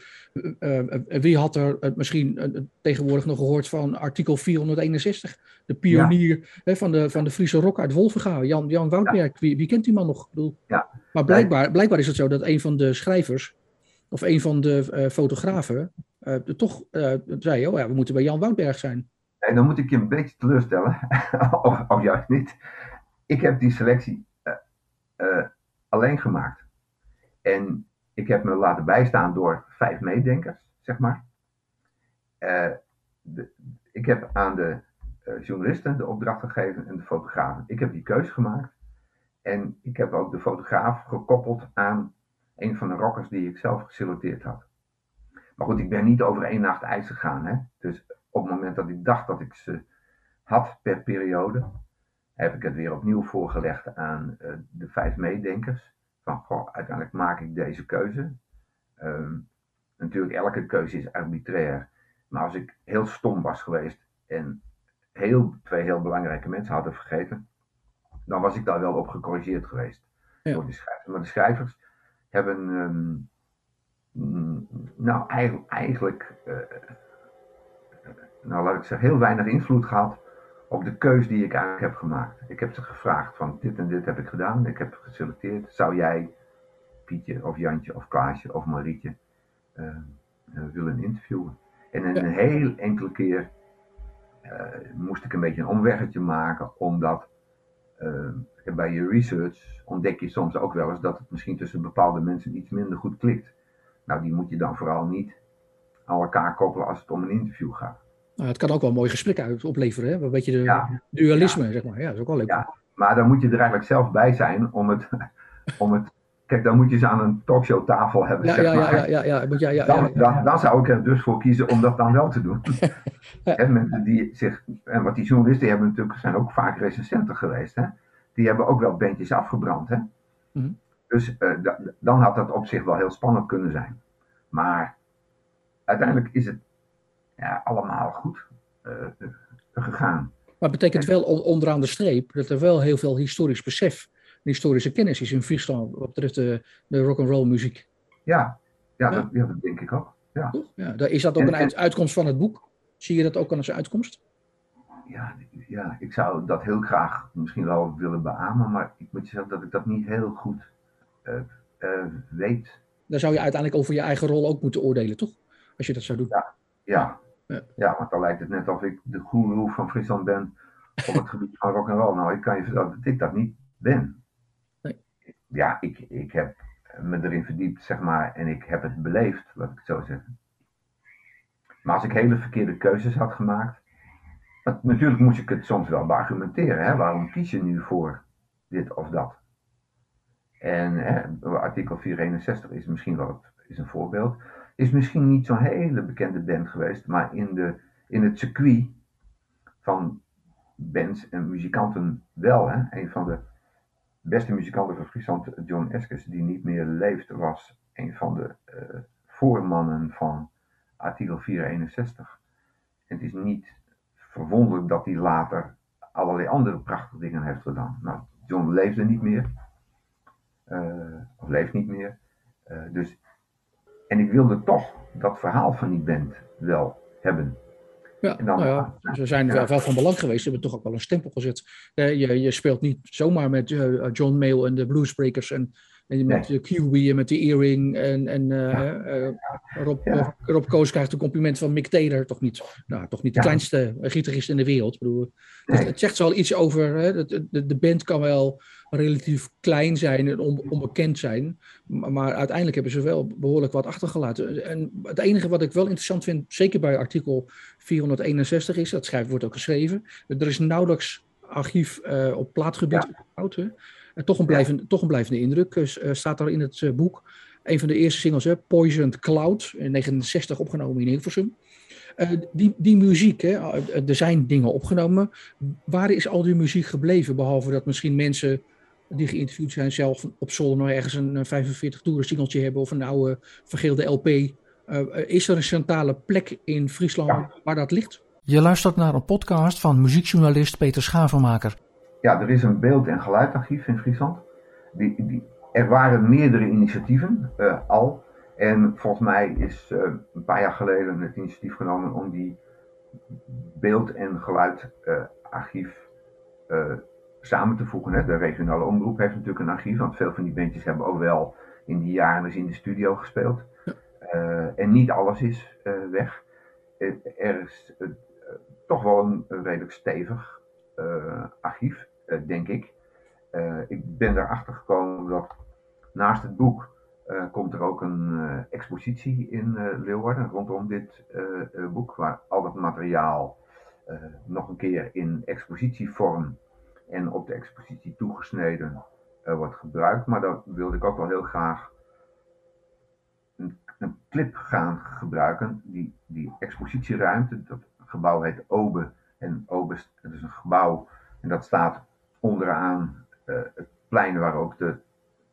uh, wie had er misschien tegenwoordig nog gehoord van artikel 461? De pionier hè, van, de, van de Friese rock uit Wolvenga, Jan, Jan Woutberg. Wie, wie, kent die man nog? Ik bedoel, ja. Maar blijkbaar, blijkbaar is het zo dat een van de schrijvers of een van de fotografen toch zei, oh ja, we moeten bij Jan Woutberg zijn. En dan moet ik je een beetje teleurstellen, of, of juist niet. Ik heb die selectie alleen gemaakt. En ik heb me laten bijstaan door vijf meedenkers, zeg maar. De, ik heb aan de journalisten de opdracht gegeven en de fotografen. Ik heb die keuze gemaakt. En ik heb ook de fotograaf gekoppeld aan een van de rockers die ik zelf geselecteerd had. Maar goed, ik ben niet over één nacht ijs gegaan. Hè? Dus op het moment dat ik dacht dat ik ze had per periode, heb ik het weer opnieuw voorgelegd aan uh, de vijf meedenkers van goh, uiteindelijk maak ik deze keuze. Um, natuurlijk, elke keuze is arbitrair. Maar als ik heel stom was geweest en heel, twee heel belangrijke mensen hadden vergeten, dan was ik daar wel op gecorrigeerd geweest ja. door de schrijvers. Maar de schrijvers hebben, um, nou eigenlijk, eigenlijk uh, nou laat ik zeggen, heel weinig invloed gehad op de keus die ik eigenlijk heb gemaakt. Ik heb ze gevraagd van dit en dit heb ik gedaan. Ik heb geselecteerd. Zou jij Pietje of Jantje of Klaasje of Marietje uh, uh, willen interviewen? En een, heel enkele keer uh, moest ik een beetje een omweggetje maken, omdat bij je research ontdek je soms ook wel eens dat het misschien tussen bepaalde mensen iets minder goed klikt. Nou, die moet je dan vooral niet aan elkaar koppelen als het om een interview gaat. Nou, het kan ook wel een mooi gesprek uit opleveren, hè? een beetje de dualisme, zeg maar. Ja, dat is ook wel leuk. Ja, maar dan moet je er eigenlijk zelf bij zijn om het, om het Kijk, dan moet je ze aan een talkshowtafel hebben. Ja, zeg ja, maar. ja, ja, ja, ja, ja, dan, dan, dan, zou ik er dus voor kiezen om dat dan wel te doen. en mensen die zich, en wat die journalisten hebben natuurlijk, zijn ook vaak recensenten geweest. Hè? Die hebben ook wel bandjes afgebrand. Hè? Mhm. Dus uh, dan had dat op zich wel heel spannend kunnen zijn. Maar uiteindelijk is het ja, allemaal goed uh, gegaan. Maar het betekent wel onderaan de streep dat er wel heel veel historisch besef, historische kennis is in Friesland wat betreft de, de rock and roll muziek. Ja, ja, ja. Dat, ja dat, denk ik ook. Ja. Ja, is dat ook een uitkomst van het boek? Zie je dat ook als uitkomst? Ja, ja, ik zou dat heel graag misschien wel willen beamen, maar ik moet je zeggen dat ik dat niet heel goed uh, uh, weet. Dan zou je uiteindelijk over je eigen rol ook moeten oordelen, toch? Als je dat zou doen. Ja, ja, ja. ja, want dan lijkt het net of ik de goeroe van Friesland ben op het gebied van rock and roll. Nou, ik kan je vertellen dat ik dat niet ben. Nee. Ja, ik, ik heb me erin verdiept, zeg maar, en ik heb het beleefd, laat ik het zo zeggen. Maar als ik hele verkeerde keuzes had gemaakt, natuurlijk moest ik het soms wel argumenteren. Hè? Waarom kies je nu voor dit of dat? En hè, artikel 461 is misschien wel is een voorbeeld is misschien niet zo'n hele bekende band geweest, maar in, de, in het circuit van bands en muzikanten wel. Hè? Een van de beste muzikant van Friesland, John Eskes, die niet meer leeft, was een van de uh, voormannen van artikel 461. En het is niet verwonderlijk dat hij later allerlei andere prachtige dingen heeft gedaan. Nou, John leefde niet meer. Uh, of leeft niet meer. Uh, dus, en ik wilde toch dat verhaal van die band wel hebben. Ja, dan, nou ja, ze zijn ja. wel van belang geweest. Ze hebben toch ook wel een stempel gezet. je, je speelt niet zomaar met uh, John Mayle en de Bluesbreakers en en met nee. de QB en met de earring. En, en uh, uh, Rob, ja. Rob Koos krijgt een compliment van Mick Taylor. Toch niet, nou, toch niet de kleinste gitarist in de wereld. Bedoel, nee. het, het, zegt wel iets over. Hè, de, de, de, band kan wel relatief klein zijn en on, onbekend zijn. Maar, uiteindelijk hebben ze wel behoorlijk wat achtergelaten. En het enige wat ik wel interessant vind, zeker bij artikel 461, is dat schrijf, wordt ook geschreven. Er is nauwelijks archief uh, op plaatgebied. Ja. En toch een blijvende, toch een blijvende indruk uh, staat er in het uh, boek. Een van de eerste singles, hè, Poisoned Cloud, in 1969 opgenomen in Hilversum. Uh, die, die muziek, hè, er zijn dingen opgenomen. Waar is al die muziek gebleven? Behalve dat misschien mensen die geïnterviewd zijn zelf op zolder nog ergens een 45 toeren singeltje hebben of een oude vergeelde LP. is er een centrale plek in Friesland ja. waar dat ligt? Je luistert naar een podcast van muziekjournalist Peter Schavenmaker ja, er is een beeld- en geluidarchief in Friesland. Die, die, er waren meerdere initiatieven uh, al. En volgens mij is uh, een paar jaar geleden het initiatief genomen om die beeld- en geluidarchief uh, samen te voegen. Hè. De regionale omroep heeft natuurlijk een archief, want veel van die bandjes hebben ook wel in die jaren dus in de studio gespeeld. en niet alles is weg. er is toch wel een, redelijk stevig archief. Eh, denk ik. Eh, ik ben erachter gekomen dat naast het boek komt er ook een expositie in Leeuwarden rondom dit boek, waar al dat materiaal nog een keer in expositievorm en op de expositie toegesneden wordt gebruikt. Maar dan wilde ik ook wel heel graag een, clip gaan gebruiken. Die, die expositieruimte, dat gebouw heet Obe. En Obe, het is een gebouw en dat staat onderaan uh, het plein waar ook de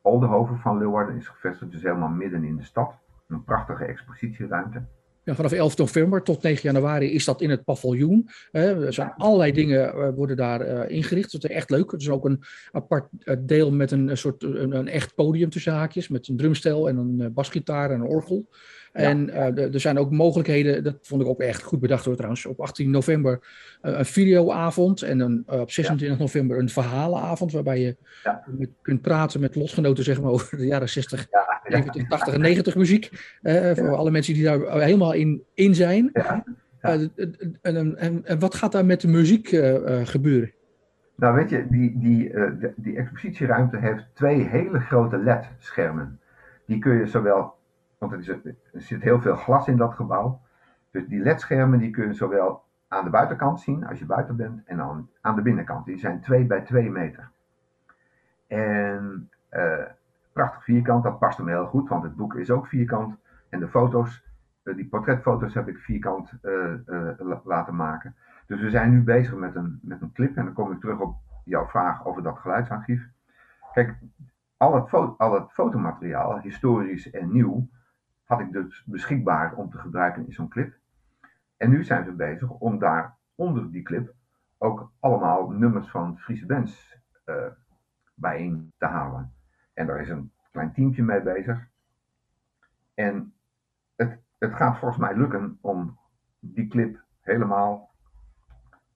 Oldenhoven van Leeuwarden is gevestigd, dus helemaal midden in de stad. Een prachtige expositieruimte. Vanaf 11 november tot 9 januari is dat in het paviljoen. er zijn allerlei dingen uh, worden daar uh, ingericht. Dat is echt leuk. Het is ook een apart uh, deel met een, soort een, echt podium tussen haakjes. Met een drumstel en een basgitaar en een orgel. En uh, er zijn ook mogelijkheden, dat vond ik ook echt goed bedacht hoor trouwens, op 18 november uh, een videoavond en een, uh, op 26 ja. november een verhalenavond waarbij je ja. met, kunt praten met lotgenoten zeg maar, over de jaren 60, ja. 70, 80 en 90 muziek. voor alle mensen die daar helemaal in, in zijn. En, en, en, en, wat gaat daar met de muziek gebeuren? Nou weet je, die, die, die expositieruimte heeft twee hele grote LED-schermen. Die kun je zowel want er, er, zit heel veel glas in dat gebouw. Dus die ledschermen die kun je zowel aan de buitenkant zien als je buiten bent en dan aan de binnenkant. Die zijn 2 bij 2 meter. En uh, prachtig vierkant, dat past hem heel goed, want het boek is ook vierkant. En de foto's, uh, die portretfoto's heb ik vierkant uh, laten maken. Dus we zijn nu bezig met een, met een clip en dan kom ik terug op jouw vraag over dat geluidsarchief. Kijk, al het, al het fotomateriaal, historisch en nieuw, had ik dus beschikbaar om te gebruiken in zo'n clip. En nu zijn we bezig om daar onder die clip ook allemaal nummers van Friese bands uh, bijeen te halen. En daar is een klein teampje mee bezig. En het, het gaat volgens mij lukken om die clip helemaal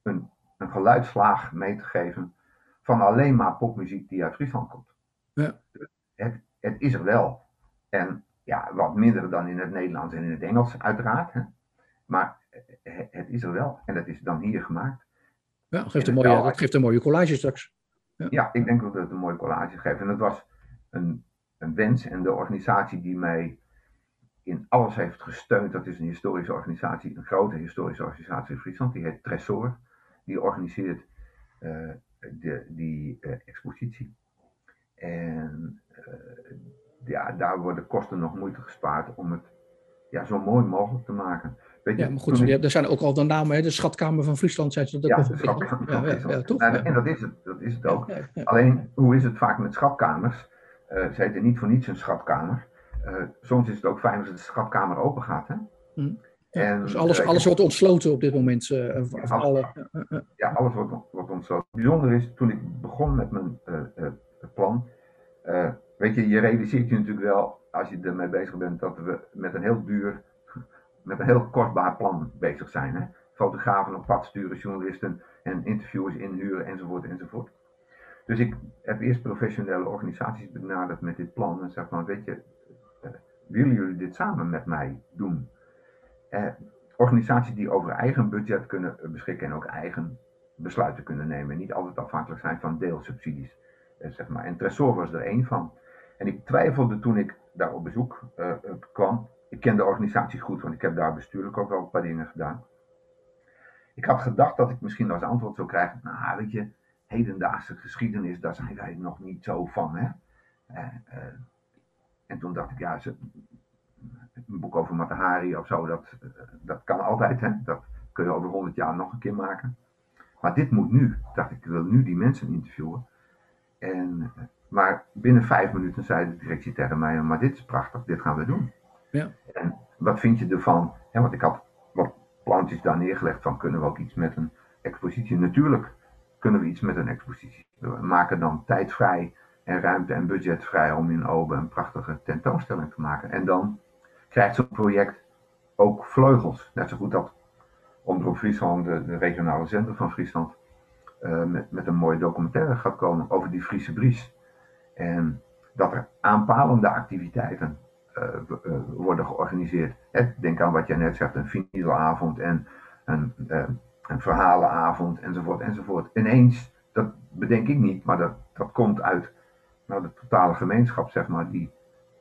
een, een geluidslaag mee te geven van alleen maar popmuziek die uit Friesland komt. Ja. Het, het is er wel. En ja, wat minder dan in het Nederlands en in het Engels, uiteraard. Hè. Maar het is er wel. En dat is dan hier gemaakt. Ja, dat geeft, een mooie, dat geeft een mooie collage straks. Ja. ja, ik denk dat het een mooie collage geeft. En dat was een, een wens. En de organisatie die mij in alles heeft gesteund, dat is een historische organisatie, een grote historische organisatie in Friesland, die heet Tresor. Die organiseert uh, de, die uh, expositie. En uh, ja, daar worden kosten nog moeite gespaard om het ja, zo mooi mogelijk te maken. Weet je, ja, maar goed, ik... er zijn ook al de namen, hè, de schatkamer van Friesland, zijn ze dat ja, de schatkamer ja, ja, ja, toch? En, en, dat is het, dat is het ook. Alleen, hoe is het vaak met schatkamers? Uh, ze heten niet voor niets een schatkamer. Uh, soms is het ook fijn als de schatkamer open gaat. Hè? Hm. En, dus alles, alles wordt ontsloten op dit moment. Uh, alles, alle... ja, alles wordt, wordt ontsloten. Bijzonder is, toen ik begon met mijn plan, weet je, je realiseert je natuurlijk wel, als je ermee bezig bent, dat we met een heel duur met een heel kostbaar plan bezig zijn. Hè? Fotografen op pad sturen, journalisten en interviewers inhuren enzovoort enzovoort. Dus ik heb eerst professionele organisaties benaderd met dit plan en zeg van, weet je, uh, willen jullie dit samen met mij doen? Uh, organisaties die over eigen budget kunnen beschikken en ook eigen besluiten kunnen nemen. En niet altijd afhankelijk zijn van deelsubsidies. Uh, zeg maar. En Tresor was er één van. En ik twijfelde toen ik daar op bezoek kwam ik ken de organisatie goed, want ik heb daar bestuurlijk ook wel een paar dingen gedaan. Ik had gedacht dat ik misschien als antwoord zou krijgen, nou weet je, hedendaagse geschiedenis, daar zijn wij nog niet zo van. Hè? Eh, eh, en toen dacht ik, ja, ze, een boek over Matahari of zo, dat, dat kan altijd. Hè? Dat kun je over honderd jaar nog een keer maken. Maar dit moet nu. dacht ik, ik wil nu die mensen interviewen. En, maar binnen vijf minuten zei de directie tegen mij, maar dit is prachtig, dit gaan we doen. Ja. En wat vind je ervan? want ik had wat plantjes daar neergelegd van kunnen we ook iets met een expositie. Natuurlijk kunnen we iets met een expositie. We maken dan tijd vrij en ruimte en budget vrij om in Obe een prachtige tentoonstelling te maken. En dan krijgt zo'n project ook vleugels. Net zo goed dat Omroep Friesland, de, de regionale zender van Friesland, uh, met, met een mooie documentaire gaat komen over die Friese Bries. En dat er aanpalende activiteiten eh, eh, worden georganiseerd. Denk aan wat jij net zegt, een vinylavond en een, eh, een verhalenavond enzovoort enzovoort. Ineens, dat bedenk ik niet, maar dat, dat komt uit nou, de totale gemeenschap, zeg maar, die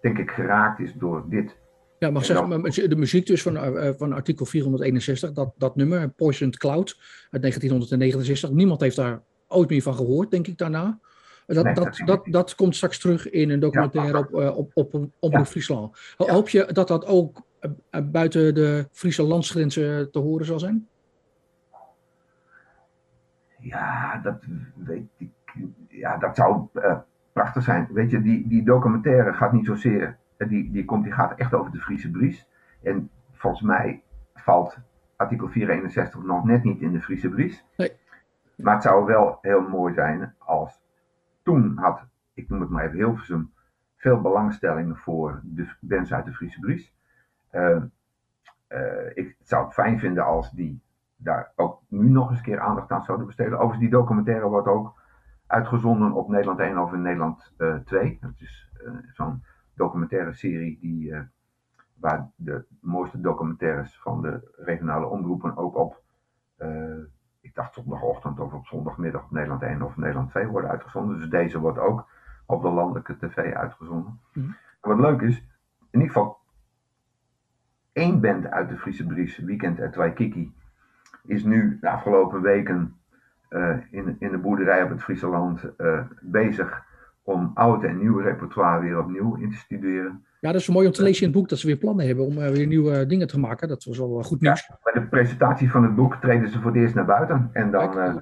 denk ik geraakt is door dit. Ja, mag zeggen, de muziek dus van, van artikel 461, dat, dat nummer, Poisoned Cloud uit 1969, niemand heeft daar ooit meer van gehoord, denk ik daarna. Dat, dat, dat, dat, komt straks terug in een documentaire op, uh, op, op, op ja. Friesland. Hoop je dat dat ook uh, buiten de Friese landsgrenzen te horen zal zijn? Ja, dat weet ik. Ja, dat zou uh, prachtig zijn. Weet je, die, die documentaire gaat niet zozeer. Die, die, komt, die gaat echt over de Friese Bries. En volgens mij valt artikel 461 nog net niet in de Friese Bries. Nee. Maar het zou wel heel mooi zijn als toen had, ik noem het maar even Hilversum, veel belangstelling voor de bands uit de Friese Bries. Uh, ik zou het fijn vinden als die daar ook nu nog eens keer aandacht aan zouden besteden. Overigens, die documentaire wordt ook uitgezonden op Nederland 1 of in Nederland 2. Dat is uh, zo'n documentaire serie die, waar de mooiste documentaires van de regionale omroepen ook op ik dacht zondagochtend of op zondagmiddag op Nederland 1 of Nederland 2 worden uitgezonden. Dus deze wordt ook op de landelijke tv uitgezonden. Mhm. wat leuk is, in ieder geval één band uit de Friese Bries, Weekend at Waikiki, is nu de afgelopen weken uh, in, in de boerderij op het Friese land uh, bezig om oud en nieuw repertoire weer opnieuw in te studeren. Ja, dat is mooi om te lezen in het boek dat ze weer plannen hebben om uh, weer nieuwe dingen te maken. Dat was wel goed nieuws. Ja, bij de presentatie van het boek treden ze voor het eerst naar buiten. En dan, uh,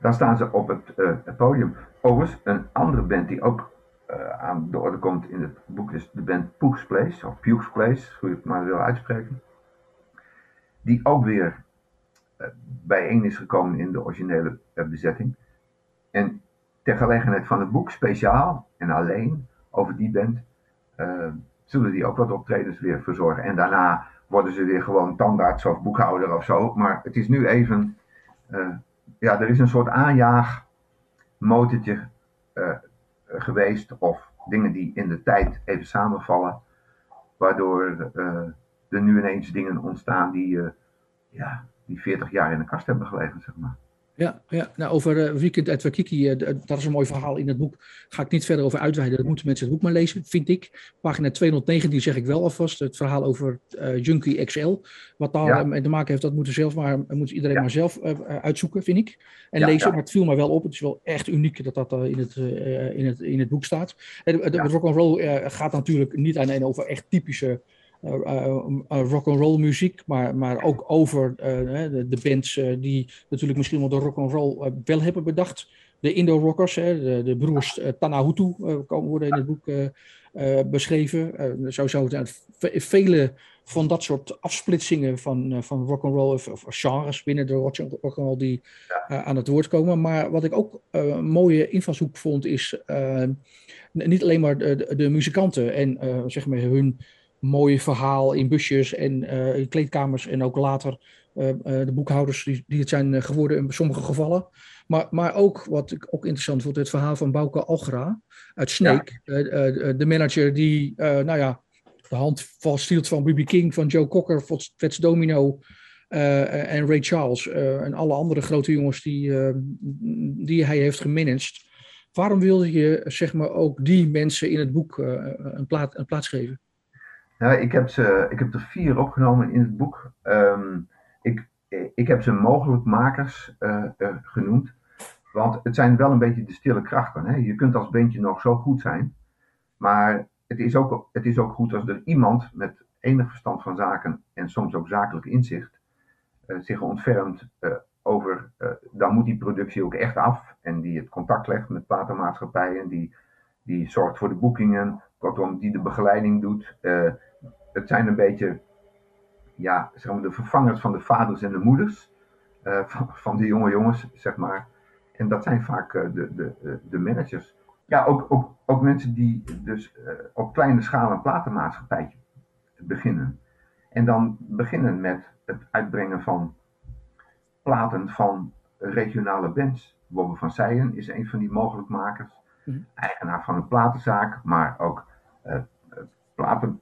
dan staan ze op het, uh, het, podium. Overigens, een andere band die ook aan de orde komt in het boek is de band Poeks Place. Of Pukes Place, hoe je het maar wil uitspreken. Die ook weer bijeen is gekomen in de originele bezetting. En ter gelegenheid van het boek speciaal en alleen over die band uh, zullen die ook wat optredens weer verzorgen. En daarna worden ze weer gewoon tandarts of boekhouder of zo. Maar het is nu even, uh, ja, er is een soort aanjaagmotortje uh, geweest. Of dingen die in de tijd even samenvallen. Waardoor er nu ineens dingen ontstaan die, ja, die 40 jaar in de kast hebben gelegen, zeg maar. Ja, ja. Nou, over uh, Weekend at Wakiki, uh, dat is een mooi verhaal in het boek. Ga ik niet verder over uitweiden. Dat moeten mensen het boek maar lezen, vind ik. Pagina 219 zeg ik wel alvast. Het verhaal over uh, Junkie XL. Wat daar ja. te maken heeft, dat moet, zelf maar, moet iedereen ja. maar zelf uitzoeken, vind ik. En ja, lezen. Maar het viel mij wel op. Het is wel echt uniek dat dat in, het, in, het, in het boek staat. En, de Rock and Roll gaat natuurlijk niet alleen over echt typische rock and roll muziek, maar, maar ook over de, de, bands die natuurlijk misschien wel de rock and roll wel hebben bedacht. De Indo-rockers, de, de broers Tanahutu worden in het boek beschreven. het vele van dat soort afsplitsingen van, van rock and roll of, of, genres binnen de rock and roll die uh, aan het woord komen. Maar wat ik ook uh, een mooie invalshoek vond is niet alleen maar de, de muzikanten en zeg maar hun mooie verhaal in busjes en in kleedkamers en ook later de boekhouders die, die het zijn geworden in sommige gevallen. Maar, maar ook, wat ik ook interessant vond, het verhaal van Bouke Algra uit Snake. Ja. de manager die, nou ja, de hand vasthield van B.B. King, van Joe Cocker, Fats Domino uh, en Ray Charles uh, en alle andere grote jongens die, uh, die hij heeft gemanaged. Waarom wilde je zeg maar, ook die mensen in het boek een, plaat, een plaats geven? Nou, ik, heb ze, ik heb er vier opgenomen in het boek. Um, ik, ik heb ze mogelijkmakers genoemd. Want het zijn wel een beetje de stille krachten. Hè? Je kunt als bandje nog zo goed zijn. Maar het is, ook, het is ook goed als er iemand met enig verstand van zaken en soms ook zakelijk inzicht uh, zich ontfermt uh, over, uh, dan moet die productie ook echt af en die het contact legt met platenmaatschappijen, die, die zorgt voor de boekingen, kortom, die de begeleiding doet. het zijn een beetje ja, zeg maar de vervangers van de vaders en de moeders van, van de jonge jongens, zeg maar. En dat zijn vaak de, de, de managers. Ja, ook, ook, ook mensen die dus op kleine schaal een platenmaatschappijtje beginnen. En dan beginnen met het uitbrengen van platen van regionale bands. Bobbe van Seijen is een van die mogelijkmakers. Mm. Eigenaar van een platenzaak, maar ook platen,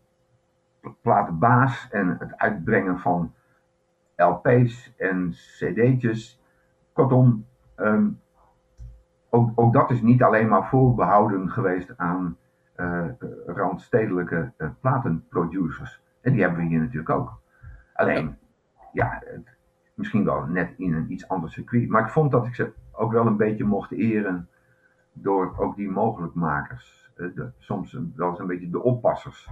platenbaas en het uitbrengen van LP's en CD'tjes. Kortom, um, ook, ook dat is niet alleen maar voorbehouden geweest aan uh, randstedelijke uh, platenproducers. En die hebben we hier natuurlijk ook. Alleen, ja, misschien wel net in een iets ander circuit. Maar ik vond dat ik ze ook wel een beetje mocht eren door ook die mogelijkmakers. De, soms wel eens een beetje de oppassers.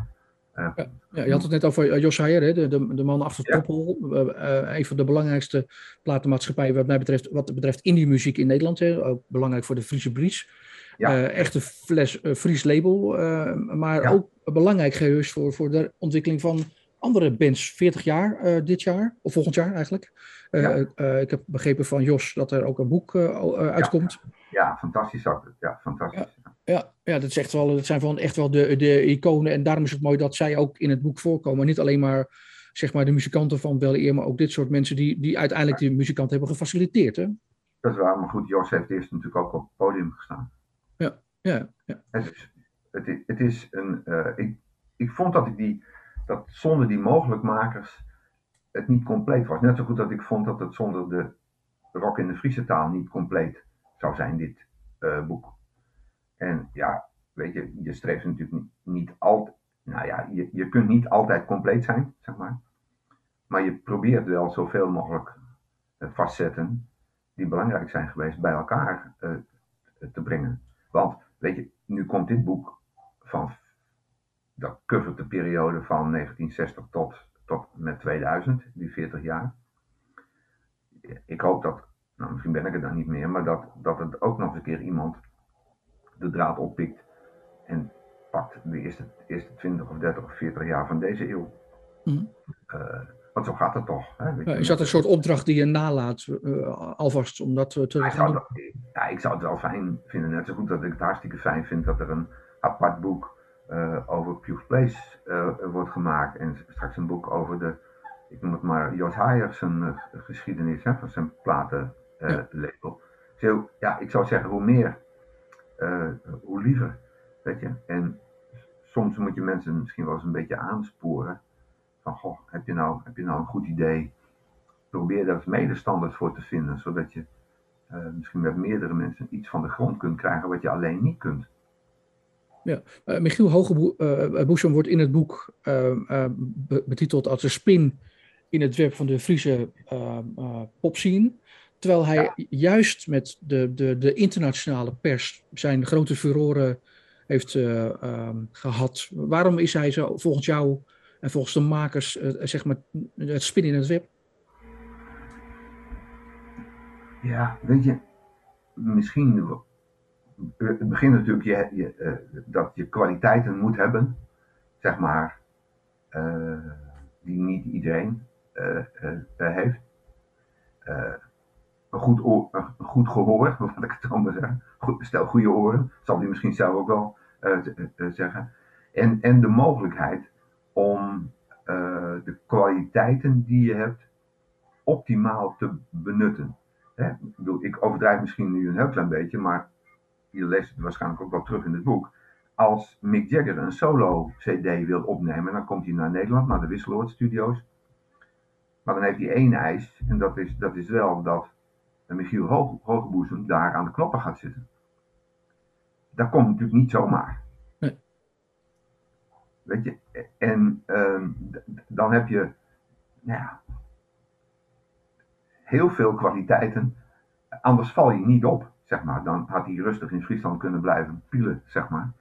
Ja, ja, je had het net over Jos Heijer, hè, de, de, de man achter ja. Tophol. Uh, een van de belangrijkste platenmaatschappijen wat mij betreft, wat betreft indie muziek in Nederland. Hè, ook belangrijk voor de Friese Bries. Ja. Uh, echt een fles, Fries label. maar ook belangrijk geweest voor, voor de ontwikkeling van andere bands. 40 jaar dit jaar, of volgend jaar eigenlijk. ik heb begrepen van Jos dat er ook een boek uitkomt. Ja, fantastisch. Ja, fantastisch. Ja, ja dat, is echt wel, dat zijn van echt wel de, de iconen. En daarom is het mooi dat zij ook in het boek voorkomen. Niet alleen maar, zeg maar de muzikanten van Wel Eer, maar ook dit soort mensen die, die uiteindelijk die muzikanten hebben gefaciliteerd. Hè? Dat is waar, maar goed, Jos heeft eerst natuurlijk ook op het podium gestaan. Ja, ja. ja. Het, is, het, is, het is een. Uh, ik, ik vond dat ik die. dat zonder die mogelijkmakers het niet compleet was. Net zo goed dat ik vond dat het zonder de rock in de Friese taal niet compleet zou zijn, dit uh, boek. En ja, weet je, je streeft natuurlijk niet, niet altijd. Nou ja, je, je kunt niet altijd compleet zijn, zeg maar. Maar je probeert wel zoveel mogelijk uh, facetten die belangrijk zijn geweest bij elkaar uh, te brengen. Want, weet je, nu komt dit boek van. Dat covert de periode van 1960 tot, tot met 2000, die 40 jaar. Ik hoop dat, nou misschien ben ik er dan niet meer, maar dat, dat het ook nog eens een keer iemand de draad oppikt en pakt de eerste, eerste 20 of 30 of 40 jaar van deze eeuw. Mm. Uh, want zo gaat het toch. Hè? Is dat een soort opdracht die je nalaat, uh, alvast, om dat te ja, gaan doen? Ja, ik zou het wel fijn vinden. Net zo goed dat ik het hartstikke fijn vind dat er een apart boek uh, over Pugh Place wordt gemaakt. En straks een boek over de, ik noem het maar, Jos Haier zijn geschiedenis hè, van zijn platenlabel. Ja. ja, ik zou zeggen, hoe meer uh, liever. Weet je? En soms moet je mensen misschien wel eens een beetje aansporen. Van, goh, heb je nou, heb je nou een goed idee? Probeer daar eens medestanders voor te vinden, zodat je uh, misschien met meerdere mensen iets van de grond kunt krijgen wat je alleen niet kunt. Ja, uh, Michiel Hogeboesom wordt in het boek betiteld als de spin in het web van de Friese popscene. Terwijl hij juist met de, de, de internationale pers zijn grote furoren heeft uh, um, gehad. Waarom is hij zo, volgens jou en volgens de makers zeg maar het spin in het web? Ja, weet je, misschien. Het begint natuurlijk je, je, dat je kwaliteiten moet hebben, zeg maar, die niet iedereen heeft een goed, oor, een goed gehoor, wat ik het zo maar zeggen. Stel goede oren, zal hij misschien zelf ook wel uh, zeggen. En, en de mogelijkheid om de kwaliteiten die je hebt optimaal te benutten. Hè? Ik, bedoel, ik overdrijf misschien nu een heel klein beetje, maar je leest het waarschijnlijk ook wel terug in het boek. Als Mick Jagger een solo-CD wil opnemen, dan komt hij naar Nederland, naar de Wisseloord Studios. Maar dan heeft hij één eis, en dat is, dat is wel dat en Michiel Hoge, Hogeboezem daar aan de knoppen gaat zitten. Dat komt natuurlijk niet zomaar. Nee. Weet je, en uh, dan heb je, nou ja, heel veel kwaliteiten. Anders val je niet op, zeg maar. Dan had hij rustig in Friesland kunnen blijven pielen, zeg maar.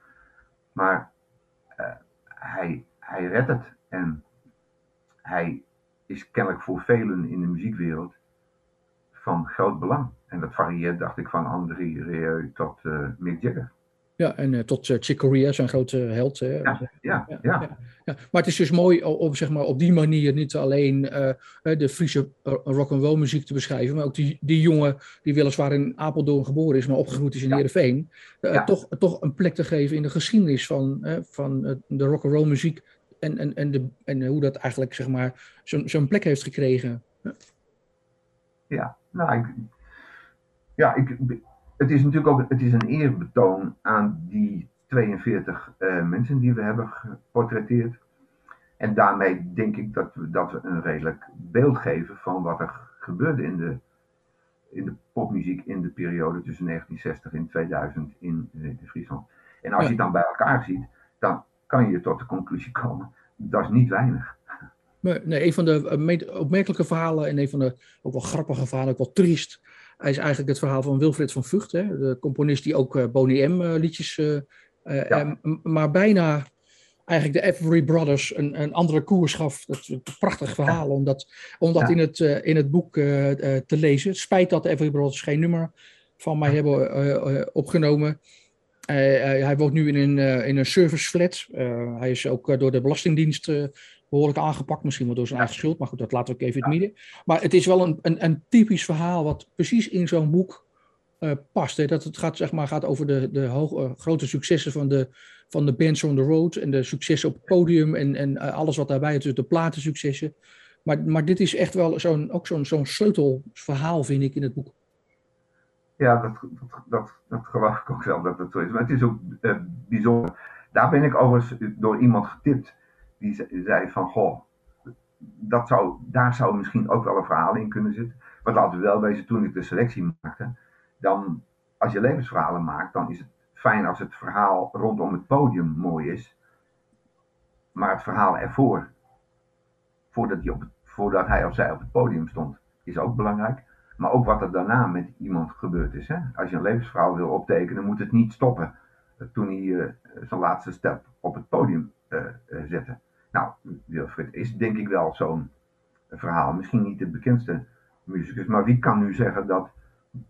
Maar uh, hij, hij redt het. En hij is kennelijk voor velen in de muziekwereld van groot belang. En dat varieert, dacht ik, van André Rieu tot uh, Mick Jagger. Ja, en uh, tot uh, Chick Corea, zijn grote held. Hè? Ja, ja, ja, ja, ja. Maar het is dus mooi om zeg maar, op die manier niet alleen de Friese rock'n'roll muziek te beschrijven, maar ook die, die jongen die weliswaar in Apeldoorn geboren is, maar opgegroeid is in Heerenveen, toch, toch een plek te geven in de geschiedenis van, van de rock'n'roll muziek en, en, en, de, en hoe dat eigenlijk zeg maar, zo'n zo'n plek heeft gekregen. Ja, nou, ik, ja, ik, het is natuurlijk ook het is een eerbetoon aan die 42 uh, mensen die we hebben geportretteerd. En daarmee denk ik dat we, dat we een redelijk beeld geven van wat er gebeurde in de, in de popmuziek in de periode tussen 1960 en 2000 in, in Friesland. En als je het dan bij elkaar ziet, dan kan je tot de conclusie komen, dat is niet weinig. Nee, een van de eh, opmerkelijke verhalen en een van de ook wel grappige verhalen, ook wel triest, is eigenlijk het verhaal van Wilfred van Vught, hè, de componist die ook uh, Boney M uh, liedjes, ja. maar bijna eigenlijk de Every Brothers een, een andere koers gaf. Dat is een prachtig verhaal ja. om dat, om dat ja. in, het, in het boek te lezen. Het spijt dat de Every Brothers geen nummer van mij hebben opgenomen. hij woont nu in een, in een service flat. hij is ook door de Belastingdienst behoorlijk aangepakt, misschien wel door zijn eigen schuld, maar goed, dat laten we ook even in het midden. Maar het is wel een, een, een typisch verhaal wat precies in zo'n boek uh, past. Hè? Dat het gaat, zeg maar, gaat over de, de uh, grote successen van de, van de bands on the road en de successen op het podium en, en uh, alles wat daarbij is, dus de platensuccessen. Maar, maar dit is echt wel zo'n, ook zo'n, zo'n sleutelverhaal, vind ik, in het boek. Ja, dat, dat, dat, dat geloof ik ook wel dat het zo is. Maar het is ook bijzonder. Daar ben ik overigens door iemand getipt die zei van, goh, dat zou, daar zou misschien ook wel een verhaal in kunnen zitten. Maar laten we wel wezen, toen ik de selectie maakte, dan, als je levensverhalen maakt, dan is het fijn als het verhaal rondom het podium mooi is. Maar het verhaal ervoor, voordat hij, op voordat hij of zij op het podium stond, is ook belangrijk. Maar ook wat er daarna met iemand gebeurd is. Hè? Als je een levensverhaal wil optekenen, moet het niet stoppen toen hij uh, zijn laatste stap op het podium uh, zette. Nou, Wilfred is denk ik wel zo'n verhaal. Misschien niet de bekendste muzikus, maar wie kan nu zeggen dat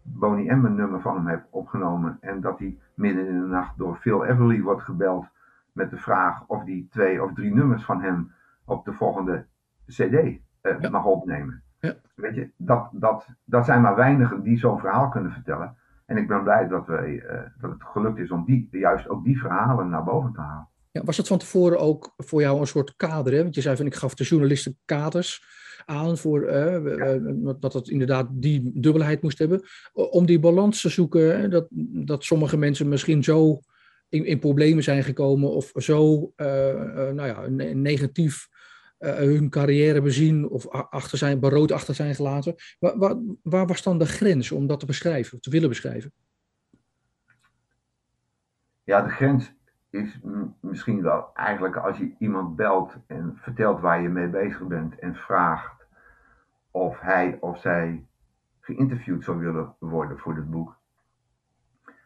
Boney M een nummer van hem heeft opgenomen en dat hij midden in de nacht door Phil Everly wordt gebeld met de vraag of hij twee of drie nummers van hem op de volgende CD ja. mag opnemen. Ja. Weet je, dat, dat, dat zijn maar weinigen die zo'n verhaal kunnen vertellen. En ik ben blij dat, we, uh, dat het gelukt is om die, juist ook die verhalen naar boven te halen. Ja, was dat van tevoren ook voor jou een soort kader? Hè? Want je zei van ik gaf de journalisten kaders aan voor ja. dat het inderdaad die dubbelheid moest hebben. Om die balans te zoeken, dat, dat sommige mensen misschien zo in, in problemen zijn gekomen of zo uh, nou ja, negatief hun carrière bezien of achter zijn, berood achter zijn gelaten. Waar, waar, waar was dan de grens om dat te beschrijven, te willen beschrijven? Ja, de grens is misschien wel eigenlijk als je iemand belt en vertelt waar je mee bezig bent en vraagt of hij of zij geïnterviewd zou willen worden voor dit boek.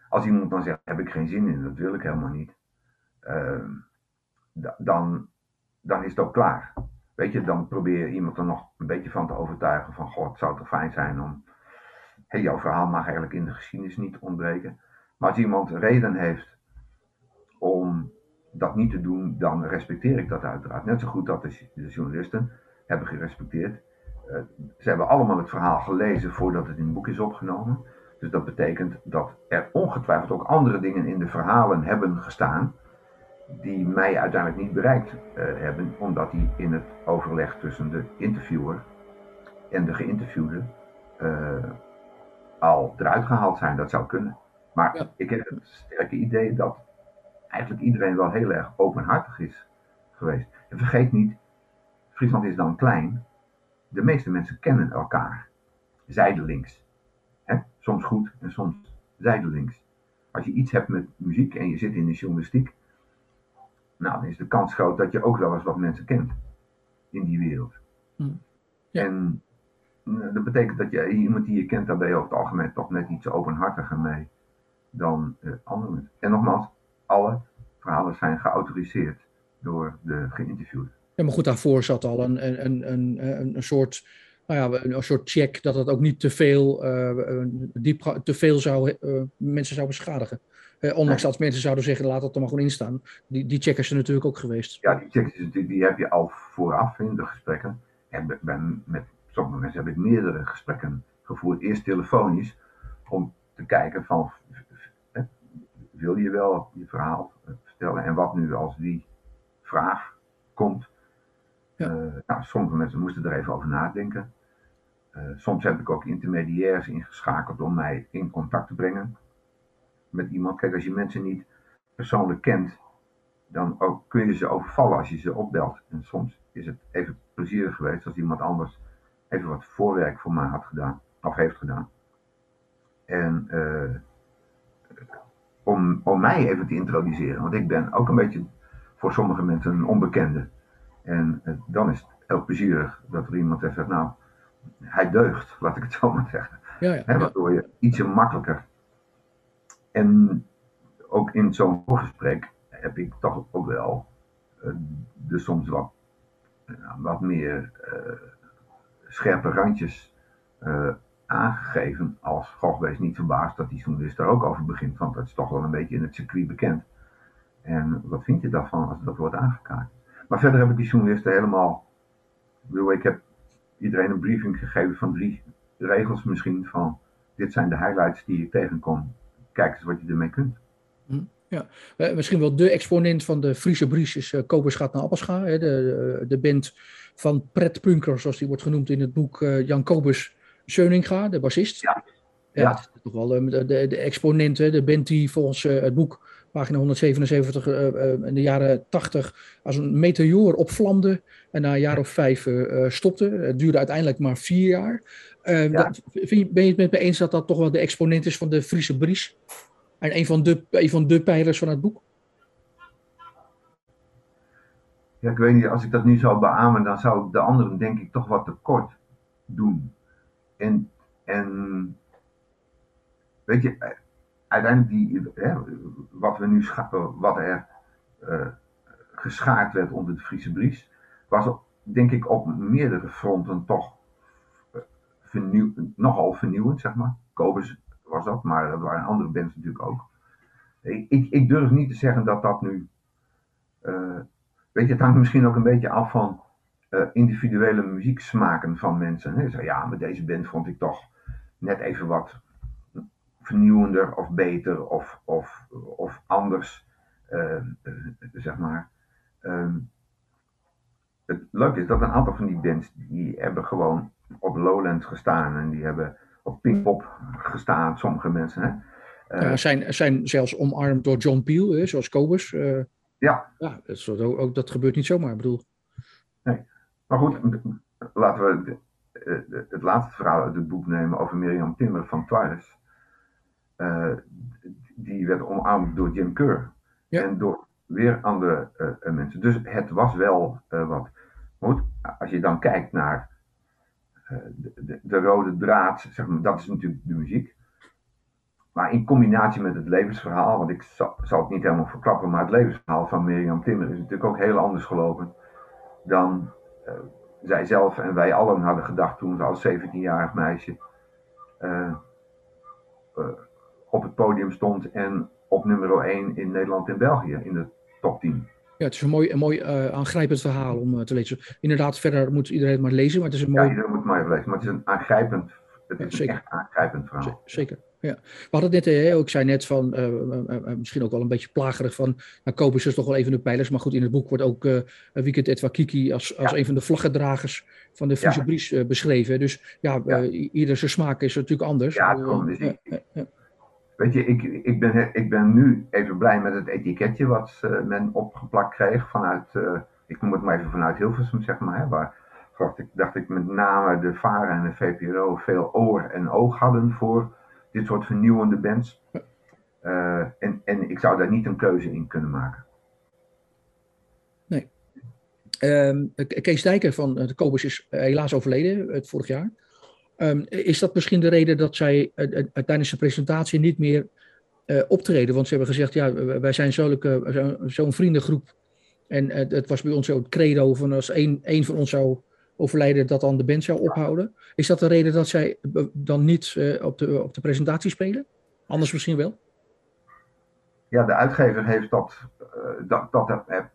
Als iemand dan zegt, heb ik geen zin in, dat wil ik helemaal niet. Uh, dan, dan is het ook klaar. Weet je, dan probeer je iemand er nog een beetje van te overtuigen van, god, het zou toch fijn zijn om, hey, jouw verhaal mag eigenlijk in de geschiedenis niet ontbreken. Maar als iemand reden heeft om dat niet te doen, dan respecteer ik dat uiteraard. Net zo goed dat de, de journalisten hebben gerespecteerd. Uh, ze hebben allemaal het verhaal gelezen voordat het in het boek is opgenomen. Dus dat betekent dat er ongetwijfeld ook andere dingen in de verhalen hebben gestaan die mij uiteindelijk niet bereikt uh, hebben, omdat die in het overleg tussen de interviewer en de geïnterviewde uh, al eruit gehaald zijn. Dat zou kunnen. Maar ja. ik heb het sterke idee dat eigenlijk iedereen wel heel erg openhartig is geweest. En vergeet niet, Friesland is dan klein. De meeste mensen kennen elkaar. Zijdelings. Hè? Soms goed en soms zijdelings. Als je iets hebt met muziek en je zit in de journalistiek, nou, dan is de kans groot dat je ook wel eens wat mensen kent in die wereld. Hm. Ja. En nou, dat betekent dat je iemand die je kent, daar ben je over het algemeen toch net iets openhartiger mee dan uh, anderen. En nogmaals, alle verhalen zijn geautoriseerd door de geïnterviewden. Ja, maar goed, daarvoor zat al een, een, een, een, een soort, nou ja, een, soort check dat het ook niet te veel, uh, diep, te veel zou, uh, mensen zou beschadigen. Uh, ondanks dat mensen zouden zeggen, laat dat er maar gewoon in staan. Die, die check is er natuurlijk ook geweest. Ja, die check die, die heb je al vooraf in de gesprekken. En ben, met sommige mensen heb ik meerdere gesprekken gevoerd. Eerst telefonisch, om te kijken van, wil je wel je verhaal vertellen? En wat nu als die vraag komt? Ja. Uh, nou, sommige mensen moesten er even over nadenken. Uh, soms heb ik ook intermediairs ingeschakeld om mij in contact te brengen met iemand. Kijk, als je mensen niet persoonlijk kent, dan ook kun je ze overvallen als je ze opbelt. En soms is het even plezierig geweest als iemand anders even wat voorwerk voor mij had gedaan, of heeft gedaan. En uh, om, om mij even te introduceren, want ik ben ook een beetje voor sommige mensen een onbekende. En uh, dan is het heel plezierig dat er iemand zegt, nou, hij deugt, laat ik het zo maar zeggen. Ja, ja, He, waardoor je ietsje makkelijker en ook in zo'n gesprek heb ik toch ook wel uh, de soms wat, uh, wat meer uh, scherpe randjes aangegeven als goh, niet verbaasd dat die journalist daar ook over begint, want dat is toch wel een beetje in het circuit bekend. En wat vind je daarvan als dat wordt aangekaart? Maar verder heb ik die journalisten helemaal, ik, ik heb iedereen een briefing gegeven van drie regels misschien van dit zijn de highlights die ik tegenkom kijk eens wat je ermee kunt. Hm, ja, uh, misschien wel de exponent van de Friese Bries is uh, Kobus gaat naar Appelscha. De, de, band van pretpunker, zoals die wordt genoemd in het boek uh, Jan Kobus Scheuninga, de bassist. Ja, ja. ja is toch wel de, de, de exponent, de band die volgens het boek pagina 177 in de jaren 80 als een meteoor opvlamde en na een jaar of vijf stopte. Het duurde uiteindelijk maar vier jaar. Dat, ben je het met me eens dat dat toch wel de exponent is van de Friese Bries? En een van de, een van de pijlers van het boek? Ja, ik weet niet, als ik dat nu zou beamen, dan zou ik de anderen denk ik toch wat tekort doen. En, weet je, uiteindelijk die, wat, we nu wat er uh, geschaard werd onder de Friese Bries, was denk ik op meerdere fronten toch vernieuw, nogal vernieuwend, zeg maar. Kobus was dat, maar dat waren andere bands natuurlijk ook. Ik, ik, durf niet te zeggen dat dat nu. Weet je, het hangt misschien ook een beetje af van individuele muzieksmaken van mensen. Hè? Zo, ja, maar deze band vond ik toch net even wat vernieuwender of beter of, of, of anders, uh, zeg maar. Um, het leuke is dat een aantal van die bands, die hebben gewoon op Lowlands gestaan en die hebben op Pinkpop gestaan, sommige mensen. Hè. Uh, ja, zijn, zijn zelfs omarmd door John Peel, hè, zoals Cobus. Uh, ja. ja dat, ook, ook, dat gebeurt niet zomaar, ik bedoel. Nee, maar goed, laten we de, het laatste verhaal uit het boek nemen over Miriam Timmer van Twice. Uh, die werd omarmd door Jim Kerr. Ja. En door weer andere mensen. Dus het was wel wat. Goed, als je dan kijkt naar eh, de, de, rode draad, zeg maar, dat is natuurlijk de muziek. Maar in combinatie met het levensverhaal, want ik zal, zal, het niet helemaal verklappen, maar het levensverhaal van Mirjam Timmer is natuurlijk ook heel anders gelopen dan zij zelf en wij allen hadden gedacht toen ze als 17-jarig meisje op het podium stond en op nummer 1 in Nederland en België in de top 10. Ja, het is een mooi, een mooi uh, aangrijpend verhaal om uh, te lezen. Inderdaad, verder moet iedereen het maar lezen, maar het is een mooi... Ja, iedereen moet het maar lezen, maar het is een aangrijpend, het is een echt aangrijpend verhaal. zeker, ja. We hadden het net, hè, ik zei net van, uh, misschien ook wel een beetje plagerig van, nou kopen ze toch wel even de pijlers, maar goed, in het boek wordt ook Weekend Kiki als, als ja. een van de vlaggedragers van de Friese. Bries beschreven. Dus ja, ieder zijn smaak is natuurlijk anders. Ja, kom, dus ik, Weet je, ik, ik, ben, ik ben nu even blij met het etiketje wat men opgeplakt kreeg vanuit, ik noem het maar even vanuit Hilversum, zeg maar. Hè, waar dacht ik, dacht ik met name de VARA en de VPRO veel oor en oog hadden voor dit soort vernieuwende bands. Uh, en, en ik zou daar niet een keuze in kunnen maken. Nee. Um, Kees Dijker van de Kobus is helaas overleden het vorig jaar. Um, is dat misschien de reden dat zij tijdens de presentatie niet meer optreden? Want ze hebben gezegd, ja, wij zijn zo'n zo vriendengroep. En het was bij ons zo het credo van als één, één van ons zou overlijden, dat dan de band zou ophouden. Is dat de reden dat zij dan niet op, de, op de presentatie spelen? Anders misschien wel? Ja, de uitgever heeft dat, dat, dat heb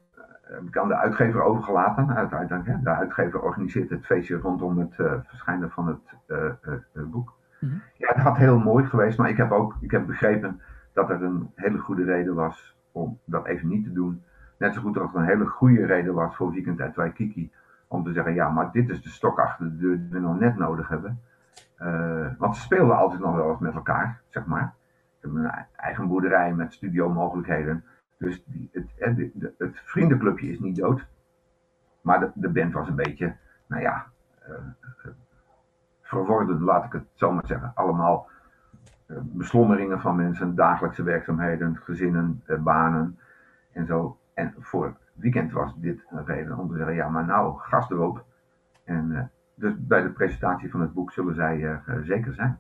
ik aan de uitgever overgelaten. Uiteindelijk, de uitgever organiseert het feestje rondom het uh, verschijnen van het boek. Mm -hmm. Ja, het had heel mooi geweest, maar ik heb ook ik heb begrepen dat er een hele goede reden was om dat even niet te doen. Net zo goed als er een hele goede reden was voor Weekend at Waikiki om te zeggen, ja, maar dit is de stok achter de deur die we nog net nodig hebben. want ze speelden altijd nog wel eens met elkaar, zeg maar. Ze hebben een eigen boerderij met studiomogelijkheden. Dus die, het, het, het, vriendenclubje is niet dood. Maar de, de band was een beetje, nou ja, uh, verworden, laat ik het zo maar zeggen. Allemaal beslommeringen van mensen, dagelijkse werkzaamheden, gezinnen, banen en zo. En voor weekend was dit een reden om te zeggen, ja, maar nou, gas erop. En dus bij de presentatie van het boek zullen zij er zeker zijn.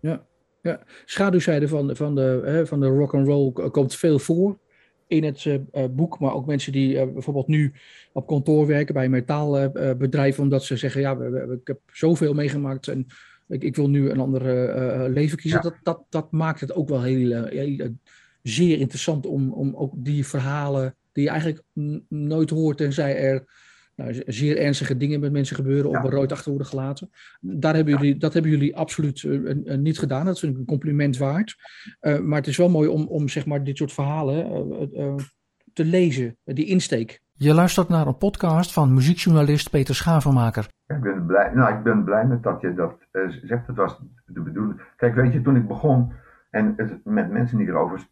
Ja. Ja, schaduwzijde van, van, de, hè, van de rock and roll komt veel voor in het uh, boek, maar ook mensen die uh, bijvoorbeeld nu op kantoor werken bij een metaalbedrijf, omdat ze zeggen, ja, we, we, ik heb zoveel meegemaakt en ik, ik wil nu een ander leven kiezen. Ja. Dat, dat, dat maakt het ook wel heel, heel zeer interessant om, om ook die verhalen die je eigenlijk nooit hoort, tenzij er nou, zeer ernstige dingen met mensen gebeuren ja. op een rood achter worden gelaten. Daar hebben jullie, dat hebben jullie absoluut uh, uh, niet gedaan. Dat is een compliment waard. Uh, maar het is wel mooi om, om zeg maar, dit soort verhalen te lezen, die insteek. Je luistert naar een podcast van muziekjournalist Peter Schavenmaker. Ik ben blij, nou, ik ben blij met dat je dat zegt. Het was de bedoeling. Kijk, weet je, toen ik begon en het met mensen die erover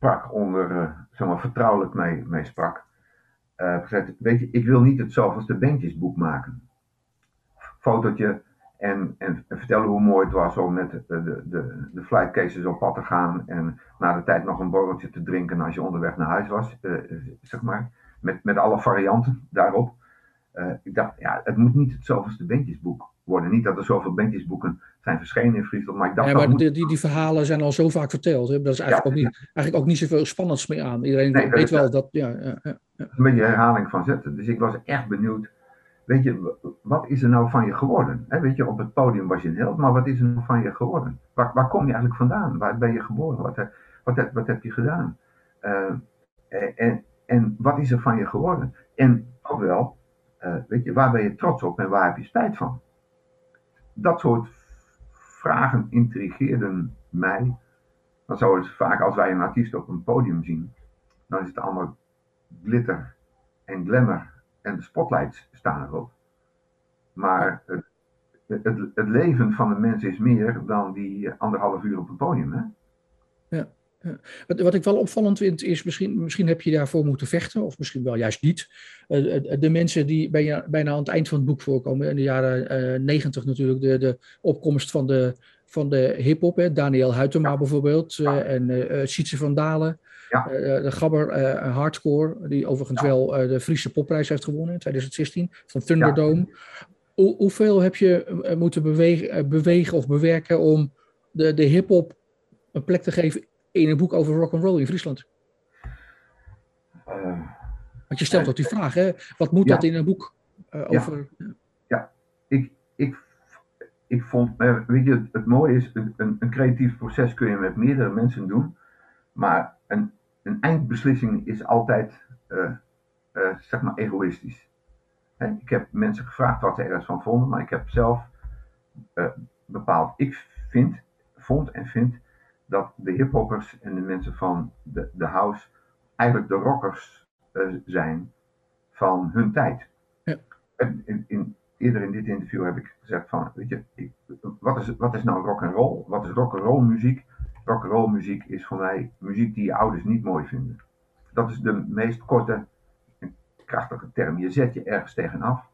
sprak, onder, zeg maar, vertrouwelijk mee, sprak uh, gezegd, weet je, ik wil niet het zoveelste bandjesboek maken. Fotootje en, en, en, vertellen hoe mooi het was om met de, de, de, de flightcases op pad te gaan en na de tijd nog een borreltje te drinken als je onderweg naar huis was, uh, zeg maar. Met, met alle varianten daarop. Ik dacht, ja, het moet niet het zoveelste bandjesboek worden. Niet dat er zoveel bandjesboeken zijn verschenen in Friesland, maar ik dacht... Ja, maar die, die, die, verhalen zijn al zo vaak verteld. Hè? Dat is eigenlijk, ja, ook niet, eigenlijk ook niet zoveel spannends meer aan. Iedereen nee, weet wel dat... Ja, ja, ja, Een beetje herhaling van zetten. Dus ik was echt benieuwd. Weet je, wat is er nou van je geworden? He, weet je, op het podium was je een held, maar wat is er nou van je geworden? Waar, waar kom je eigenlijk vandaan? Waar ben je geboren? Wat, wat, wat, wat heb je gedaan? Uh, en, en wat is er van je geworden? En ook wel, uh, weet je, waar ben je trots op en waar heb je spijt van? Dat soort vragen intrigeerden mij. Want zo vaak als wij een artiest op een podium zien, dan is het allemaal glitter en glamour en de spotlights staan erop. Maar het, het, het leven van een mens is meer dan die anderhalf uur op een podium. Hè? Ja. Ja. Wat, wat, ik wel opvallend vind is, misschien, misschien heb je daarvoor moeten vechten, of misschien wel juist niet. Uh, de mensen die bijna, bijna aan het eind van het boek voorkomen, in de jaren negentig uh, natuurlijk, de, de opkomst van de, van de hip-hop, Daniel Huytema ja. bijvoorbeeld, ja. en uh, Sietse van Dalen, de Gabber Hardcore, die overigens wel de Friese popprijs heeft gewonnen in 2016, van Thunderdome. Hoe, hoeveel heb je moeten bewegen, bewegen of bewerken om de, de hip-hop een plek te geven in een boek over rock and roll in Friesland? Uh, Want je stelt ook die vraag, hè? wat moet dat in een boek over... Ja, ik, ik, ik vond, weet je, het, mooie is, een, een creatief proces kun je met meerdere mensen doen, maar een, een eindbeslissing is altijd, zeg maar, egoïstisch. Ik heb mensen gevraagd wat ze ergens van vonden, maar ik heb zelf bepaald. Ik vind, vond en vind dat de hiphoppers en de mensen van de, de house eigenlijk de rockers uh, zijn van hun tijd. Ja. In, in, eerder in dit interview heb ik gezegd van, weet je, ik, wat, is, wat is nou rock and roll? Wat is rock and roll muziek? Rock and roll muziek is voor mij muziek die je ouders niet mooi vinden. Dat is de meest korte en krachtige term. Je zet je ergens tegenaf.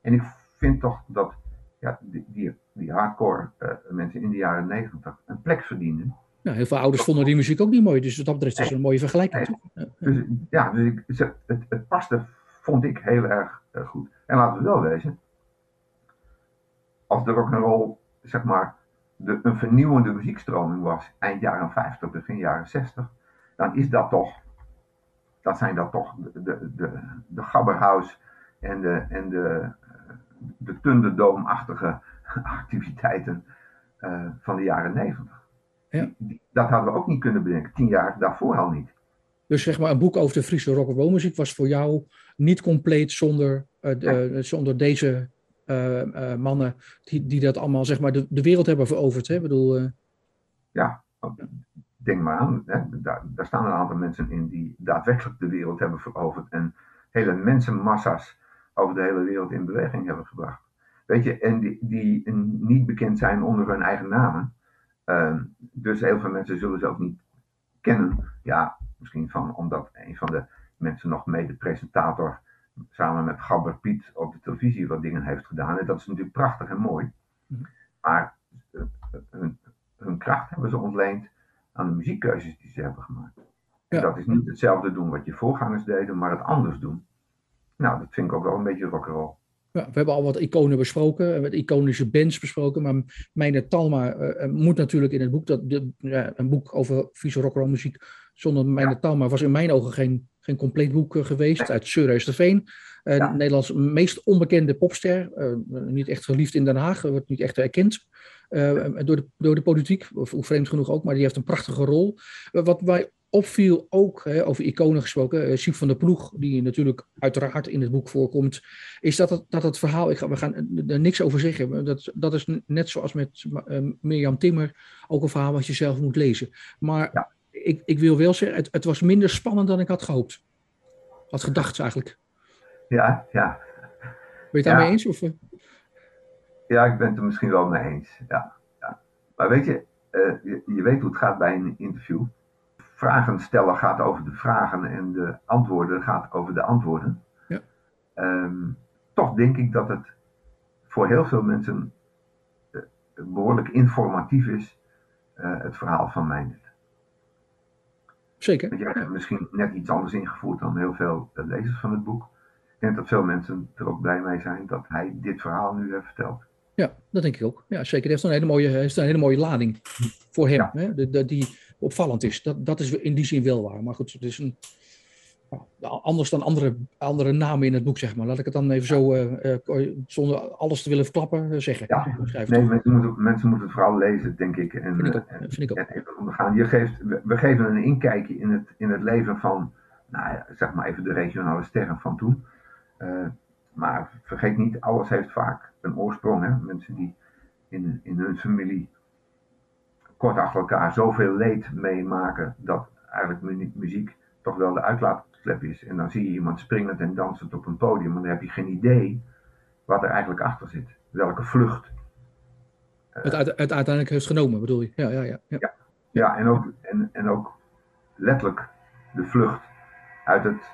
En ik vind toch dat ja, die, die, die hardcore uh, mensen in de jaren negentig een plek verdienden nou, heel veel ouders vonden die muziek ook niet mooi, dus wat dat betreft is het een mooie vergelijking. Dus, ja, dus ik, het, het paste, vond ik heel erg uh, goed. En laten we wel wezen, als de rock'n'roll, zeg maar, de, een vernieuwende muziekstroming was, eind jaren 50, begin jaren 60, dan is dat toch, dat zijn dat toch de, de, de, de Gabberhouse en de, en de, de activiteiten uh, van de jaren 90. Ja. Dat hadden we ook niet kunnen bedenken, tien jaar daarvoor al niet. Dus zeg maar, een boek over de Friese rock and muziek was voor jou niet compleet zonder, uh, zonder deze uh, mannen die, die dat allemaal zeg maar de, de wereld hebben veroverd. Hè? Ik bedoel, Ja, denk maar aan. Hè? Daar, daar, staan een aantal mensen in die daadwerkelijk de wereld hebben veroverd en hele mensenmassa's over de hele wereld in beweging hebben gebracht. Weet je, en die, die niet bekend zijn onder hun eigen namen. Ehm, dus heel veel mensen zullen ze ook niet kennen. Ja, misschien van, omdat een van de mensen nog mede-presentator samen met Gabber Piet op de televisie wat dingen heeft gedaan. En dat is natuurlijk prachtig en mooi. Mhm. Maar uh, hun, hun, kracht hebben ze ontleend aan de muziekkeuzes die ze hebben gemaakt. En dat is niet hetzelfde doen wat je voorgangers deden, maar het anders doen. Nou, dat vind ik ook wel een beetje rock'n'roll. Ja, we hebben al wat iconen besproken, wat iconische bands besproken, maar Meine Talma uh, moet natuurlijk in het boek, dat, de, een boek over Friese rock'n'roll muziek zonder ja. Talma was in mijn ogen geen, geen compleet boek uh, geweest, uit Surreusterveen. Uh, ja. Nederlands meest onbekende popster, niet echt geliefd in Den Haag, wordt niet echt erkend. door, de, door de politiek, of vreemd genoeg ook, maar die heeft een prachtige rol. wat wij opviel ook, hè, over iconen gesproken, uh, Siep van der Ploeg, die natuurlijk uiteraard in het boek voorkomt, is dat het, dat het verhaal, ik ga, we gaan er niks over zeggen, dat, dat is net zoals met uh, Mirjam Timmer ook een verhaal wat je zelf moet lezen. Maar ja. ik, ik wil wel zeggen, het, het was minder spannend dan ik had gehoopt. Had gedacht eigenlijk. Ja, ja. Ben je het daarmee eens? Of? Ja, ik ben het er misschien wel mee eens. Ja, ja. Maar weet je, uh, je, je weet hoe het gaat bij een interview vragen stellen gaat over de vragen en de antwoorden gaat over de antwoorden. Ja. Um, toch denk ik dat het voor heel veel mensen uh, behoorlijk informatief is, uh, het verhaal van Mijnet. Zeker. Je hebt misschien net iets anders ingevoerd dan heel veel lezers van het boek. Denk dat veel mensen er ook blij mee zijn dat hij dit verhaal nu heeft verteld. Ja, dat denk ik ook. Ja, zeker. Hij heeft een hele mooie, heeft een hele mooie lading voor hem. Ja. Hè? De, de, die, opvallend is. Dat, dat is in die zin wel waar. Maar goed, het is een, anders dan andere, andere namen in het boek, zeg maar. Laat ik het dan even zo, uh, uh, zonder alles te willen verklappen, uh, zeggen. Ja, nee, mensen moeten, mensen moeten het vooral lezen, denk ik. En, vind ik ook. En, vind ik ook. En ondergaan. Je geeft, we geven een inkijkje in het, in het leven van, nou zeg maar even de regionale sterren van toen. Maar vergeet niet, alles heeft vaak een oorsprong. Hè? Mensen die in, in hun familie kort achter elkaar zoveel leed meemaken dat eigenlijk muziek toch wel de uitlaatklep is. En dan zie je iemand springend en dansend op een podium, maar dan heb je geen idee wat er eigenlijk achter zit. Welke vlucht. Het, uit, het uiteindelijk heeft genomen, bedoel je? Ja, ja, ja. Ja, ja, ja en, ook, en, en ook letterlijk de vlucht uit het,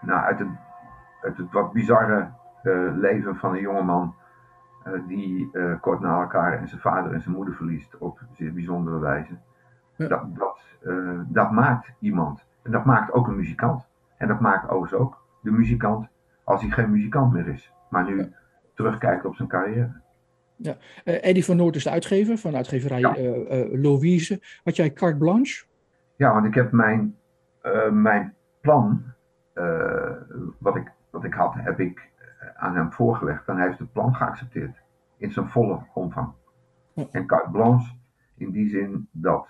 nou, uit het, uit het wat bizarre uh, leven van een jongeman eh, die uh, kort na elkaar en zijn vader en zijn moeder verliest op zeer bijzondere wijze. Dat, dat, uh, dat maakt iemand. En dat maakt ook een muzikant. En dat maakt overigens ook de muzikant als hij geen muzikant meer is. Maar nu ja. terugkijkt op zijn carrière. Ja. Eddie van Noort is de uitgever van de uitgeverij ja. Louise. Had jij carte blanche? Ja, want ik heb mijn, mijn plan wat, ik, wat ik had, heb ik aan hem voorgelegd. En hij heeft het plan geaccepteerd. In zijn volle omvang. En carte blanche in die zin dat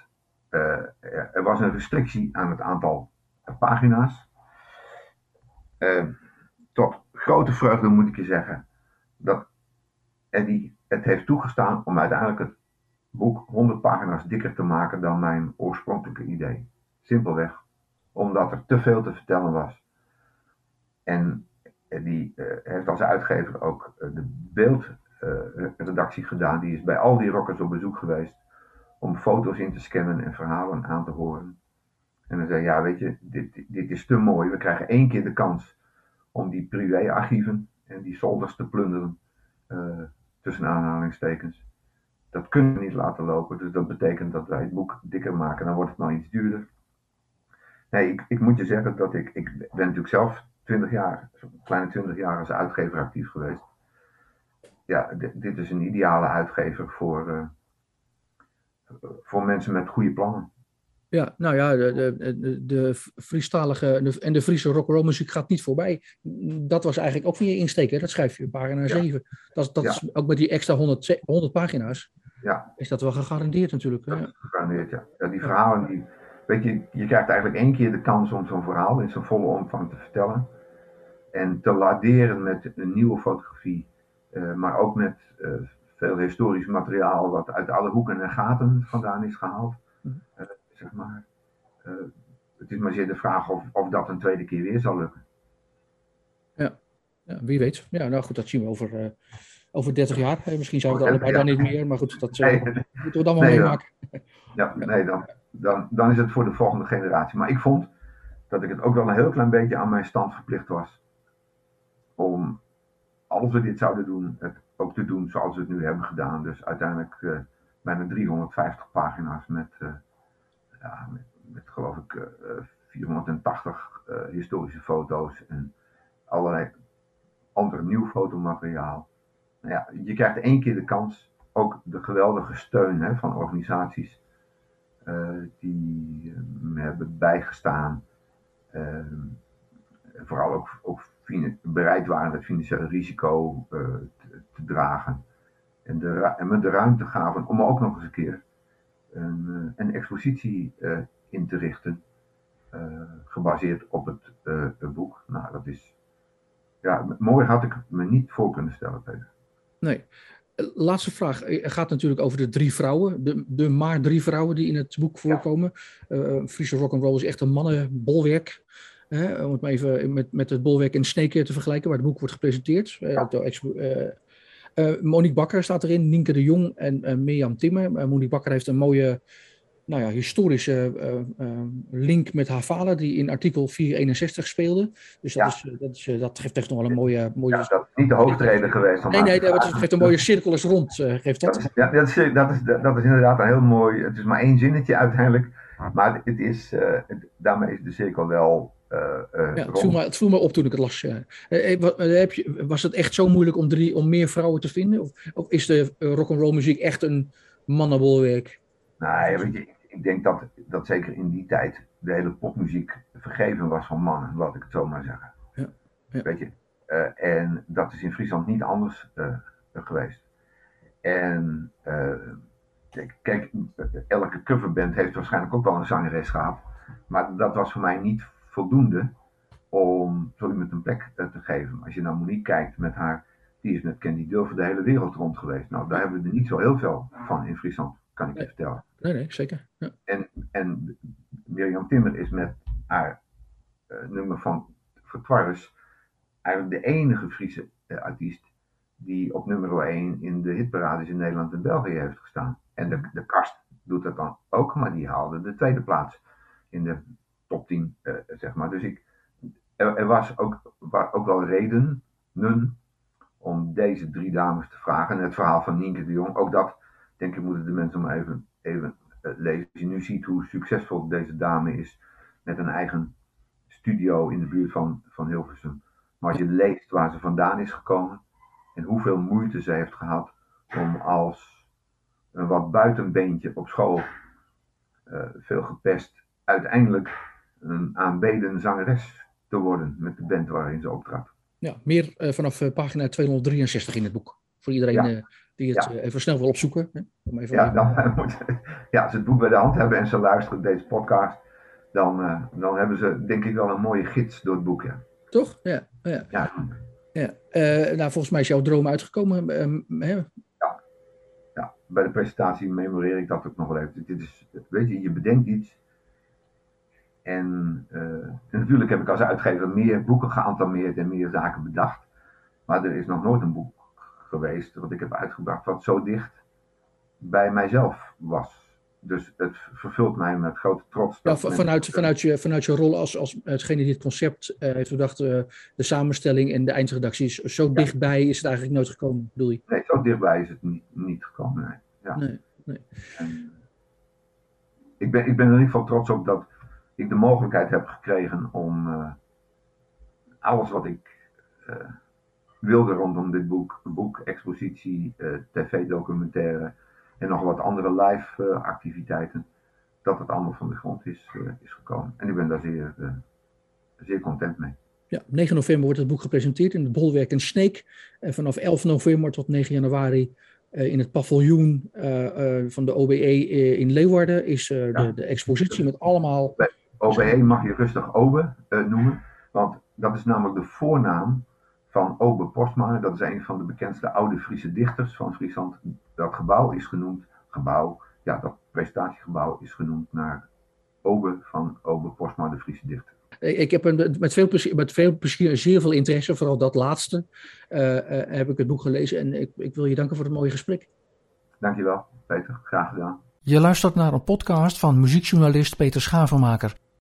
er was een restrictie aan het aantal pagina's. tot grote vreugde moet ik je zeggen dat Eddie het heeft toegestaan om uiteindelijk het boek 100 pagina's dikker te maken dan mijn oorspronkelijke idee. Simpelweg omdat er te veel te vertellen was. En die uh, heeft als uitgever ook uh, de beeldredactie uh, gedaan. Die is bij al die rockers op bezoek geweest om foto's in te scannen en verhalen aan te horen. En dan zei ja, weet je, dit, dit is te mooi. We krijgen één keer de kans om die privéarchieven en die zolders te plunderen, tussen aanhalingstekens. Dat kunnen we niet laten lopen, dus dat betekent dat wij het boek dikker maken, dan wordt het nou iets duurder. Nee, ik, ik moet je zeggen dat ik, ik ben natuurlijk zelf 20 jaar, een kleine 20 jaar als uitgever actief geweest. Ja, dit, is een ideale uitgever voor, uh, voor mensen met goede plannen. Ja, nou ja, de, de, de Friestalige en de Friese rock'n'roll muziek gaat niet voorbij. Dat was eigenlijk ook van je insteek, hè? dat schrijf je pagina 7. Dat, dat is ook met die extra 100, 100 pagina's. Ja. Is dat wel gegarandeerd natuurlijk. Dat gegarandeerd, ja. ja. Die verhalen, die, weet je, je krijgt eigenlijk één keer de kans om zo'n verhaal in zijn volle omvang te vertellen. En te laderen met een nieuwe fotografie, uh, maar ook met uh, veel historisch materiaal wat uit alle hoeken en gaten vandaan is gehaald. Uh, zeg maar. Het is maar zeer de vraag of, of dat een tweede keer weer zal lukken. Ja, ja wie weet. Ja, nou goed, dat zien we over, over 30 jaar. Misschien zijn we het allebei daar niet meer, maar goed, dat nee, moeten we dan wel nee, meemaken. Ja, nee, dan, dan, dan is het voor de volgende generatie. Maar ik vond dat ik het ook wel een heel klein beetje aan mijn stand verplicht was. Om, als we dit zouden doen, het ook te doen zoals we het nu hebben gedaan. Dus uiteindelijk bijna 350 pagina's met ja, met, geloof ik uh, 480 uh, historische foto's en allerlei ander nieuw fotomateriaal. Nou ja, je krijgt één keer de kans, ook de geweldige steun hè, van organisaties die me hebben bijgestaan. vooral ook, ook bereid waren het financiële risico te, te, dragen. En, de, en me de ruimte gaven om ook nog eens een keer een, een expositie uh, in te richten. Uh, gebaseerd op het, het, boek. Nou, dat is. Ja, mooi had ik me niet voor kunnen stellen, Peter. Nee. Laatste vraag. Het gaat natuurlijk over de drie vrouwen. De, de maar drie vrouwen die in het boek voorkomen. Ja. Friese rock'n'roll is echt een mannenbolwerk. Hè, om het maar even met, met het bolwerk in Sneek te vergelijken, waar het boek wordt gepresenteerd. Ja. door uh, Monique Bakker staat erin, Nienke de Jong en Mirjam Timmer. Monique Bakker heeft een mooie nou ja, historische link met haar vader, die in artikel 461 speelde. Dus dat, ja. is, dat, is, dat geeft echt nog wel een mooie... mooie... Ja, dat is niet de hoofdreden geweest. Nee, nee, dat geeft een mooie cirkelus rond, geeft dat. dat is, ja, dat is, dat, is, dat is inderdaad een heel mooi... Het is maar één zinnetje uiteindelijk, maar het is, daarmee is de cirkel wel ja, het, viel me, het viel me op toen ik het las. Ja. heb je, was het echt zo moeilijk om, drie, om meer vrouwen te vinden? Of, of is de rock'n'roll muziek echt een mannenbolwerk? Nou, weet je, ik denk dat, dat zeker in die tijd de hele popmuziek vergeven was van mannen, laat ik het zo maar zeggen. Ja, ja. Weet je, uh, en dat is in Friesland niet anders geweest. En kijk, kijk, elke coverband heeft waarschijnlijk ook wel een zangeres gehad. Maar dat was voor mij niet voldoende om zo iemand een plek te geven. Als je naar Monique kijkt met haar, die is met Candy Dulver de hele wereld rond geweest. Nou, daar hebben we er niet zo heel veel van in Friesland, kan ik je vertellen. Nee, nee, zeker. Ja. En, en Mirjam Timmer is met haar uh, nummer van Vertwarres eigenlijk de enige Friese uh, artiest die op nummer 1 in de hitparades in Nederland en België heeft gestaan. En de, de kast doet dat dan ook, maar die haalde de tweede plaats in de top 10, uh, zeg maar. Dus ik, er, was ook, ook wel redenen om deze drie dames te vragen. En het verhaal van Nienke de Jong, ook dat, denk ik, moeten de mensen maar even, even uh, lezen. Als je nu ziet hoe succesvol deze dame is met een eigen studio in de buurt van, van Hilversum. Maar als je leest waar ze vandaan is gekomen en hoeveel moeite ze heeft gehad om als een wat buitenbeentje op school, uh, veel gepest, uiteindelijk een aanbeden zangeres te worden met de band waarin ze optrad. Ja, meer vanaf pagina 263 in het boek. Voor iedereen die het even snel wil opzoeken. Hè? Om even ja, dan, moet, ja, als ze het boek bij de hand hebben en ze luisteren deze podcast, dan, dan hebben ze denk ik wel een mooie gids door het boek. Ja. Toch? Ja. ja. ja. ja. nou, volgens mij is jouw droom uitgekomen. Ehm, hè? Ja. ja, bij de presentatie memoreer ik dat ook nog wel even. Dit is, weet je, je bedenkt iets. En, en natuurlijk heb ik als uitgever meer boeken geantameerd en meer zaken bedacht. Maar er is nog nooit een boek geweest wat ik heb uitgebracht wat zo dicht bij mijzelf was. Dus het vervult mij met grote trots. Ja, vanuit, vanuit, je, vanuit je rol als, als hetgene die het concept uh, heeft bedacht, uh, de samenstelling en de eindredactie is zo dichtbij is het eigenlijk nooit gekomen, bedoel je? Nee, zo dichtbij is het niet, niet gekomen. Nee. Ja. nee, nee. ik, ben, ik ben er in ieder geval trots op dat ik de mogelijkheid heb gekregen om uh, alles wat ik wilde rondom dit boek, boek expositie, tv-documentaire en nog wat andere live activiteiten, dat het allemaal van de grond is, is gekomen. En ik ben daar zeer, zeer content mee. Ja, 9 november wordt het boek gepresenteerd in het Bolwerk en Sneek. En vanaf 11 november tot 9 januari in het paviljoen van de OBE in Leeuwarden is ja. de, de, expositie met allemaal... OBE mag je rustig OBE noemen, want dat is namelijk de voornaam van Obe Postma. Dat is een van de bekendste oude Friese dichters van Friesland. Dat gebouw is genoemd, gebouw, ja, dat presentatiegebouw is genoemd naar Obe van Obe Postma, de Friese dichter. Ik heb een, met, veel plezier, met veel plezier en zeer veel interesse, vooral dat laatste, uh, uh, heb ik het boek gelezen. En ik, ik wil je danken voor het mooie gesprek. Dankjewel, Peter. Graag gedaan. Je luistert naar een podcast van muziekjournalist Peter Schavenmaker.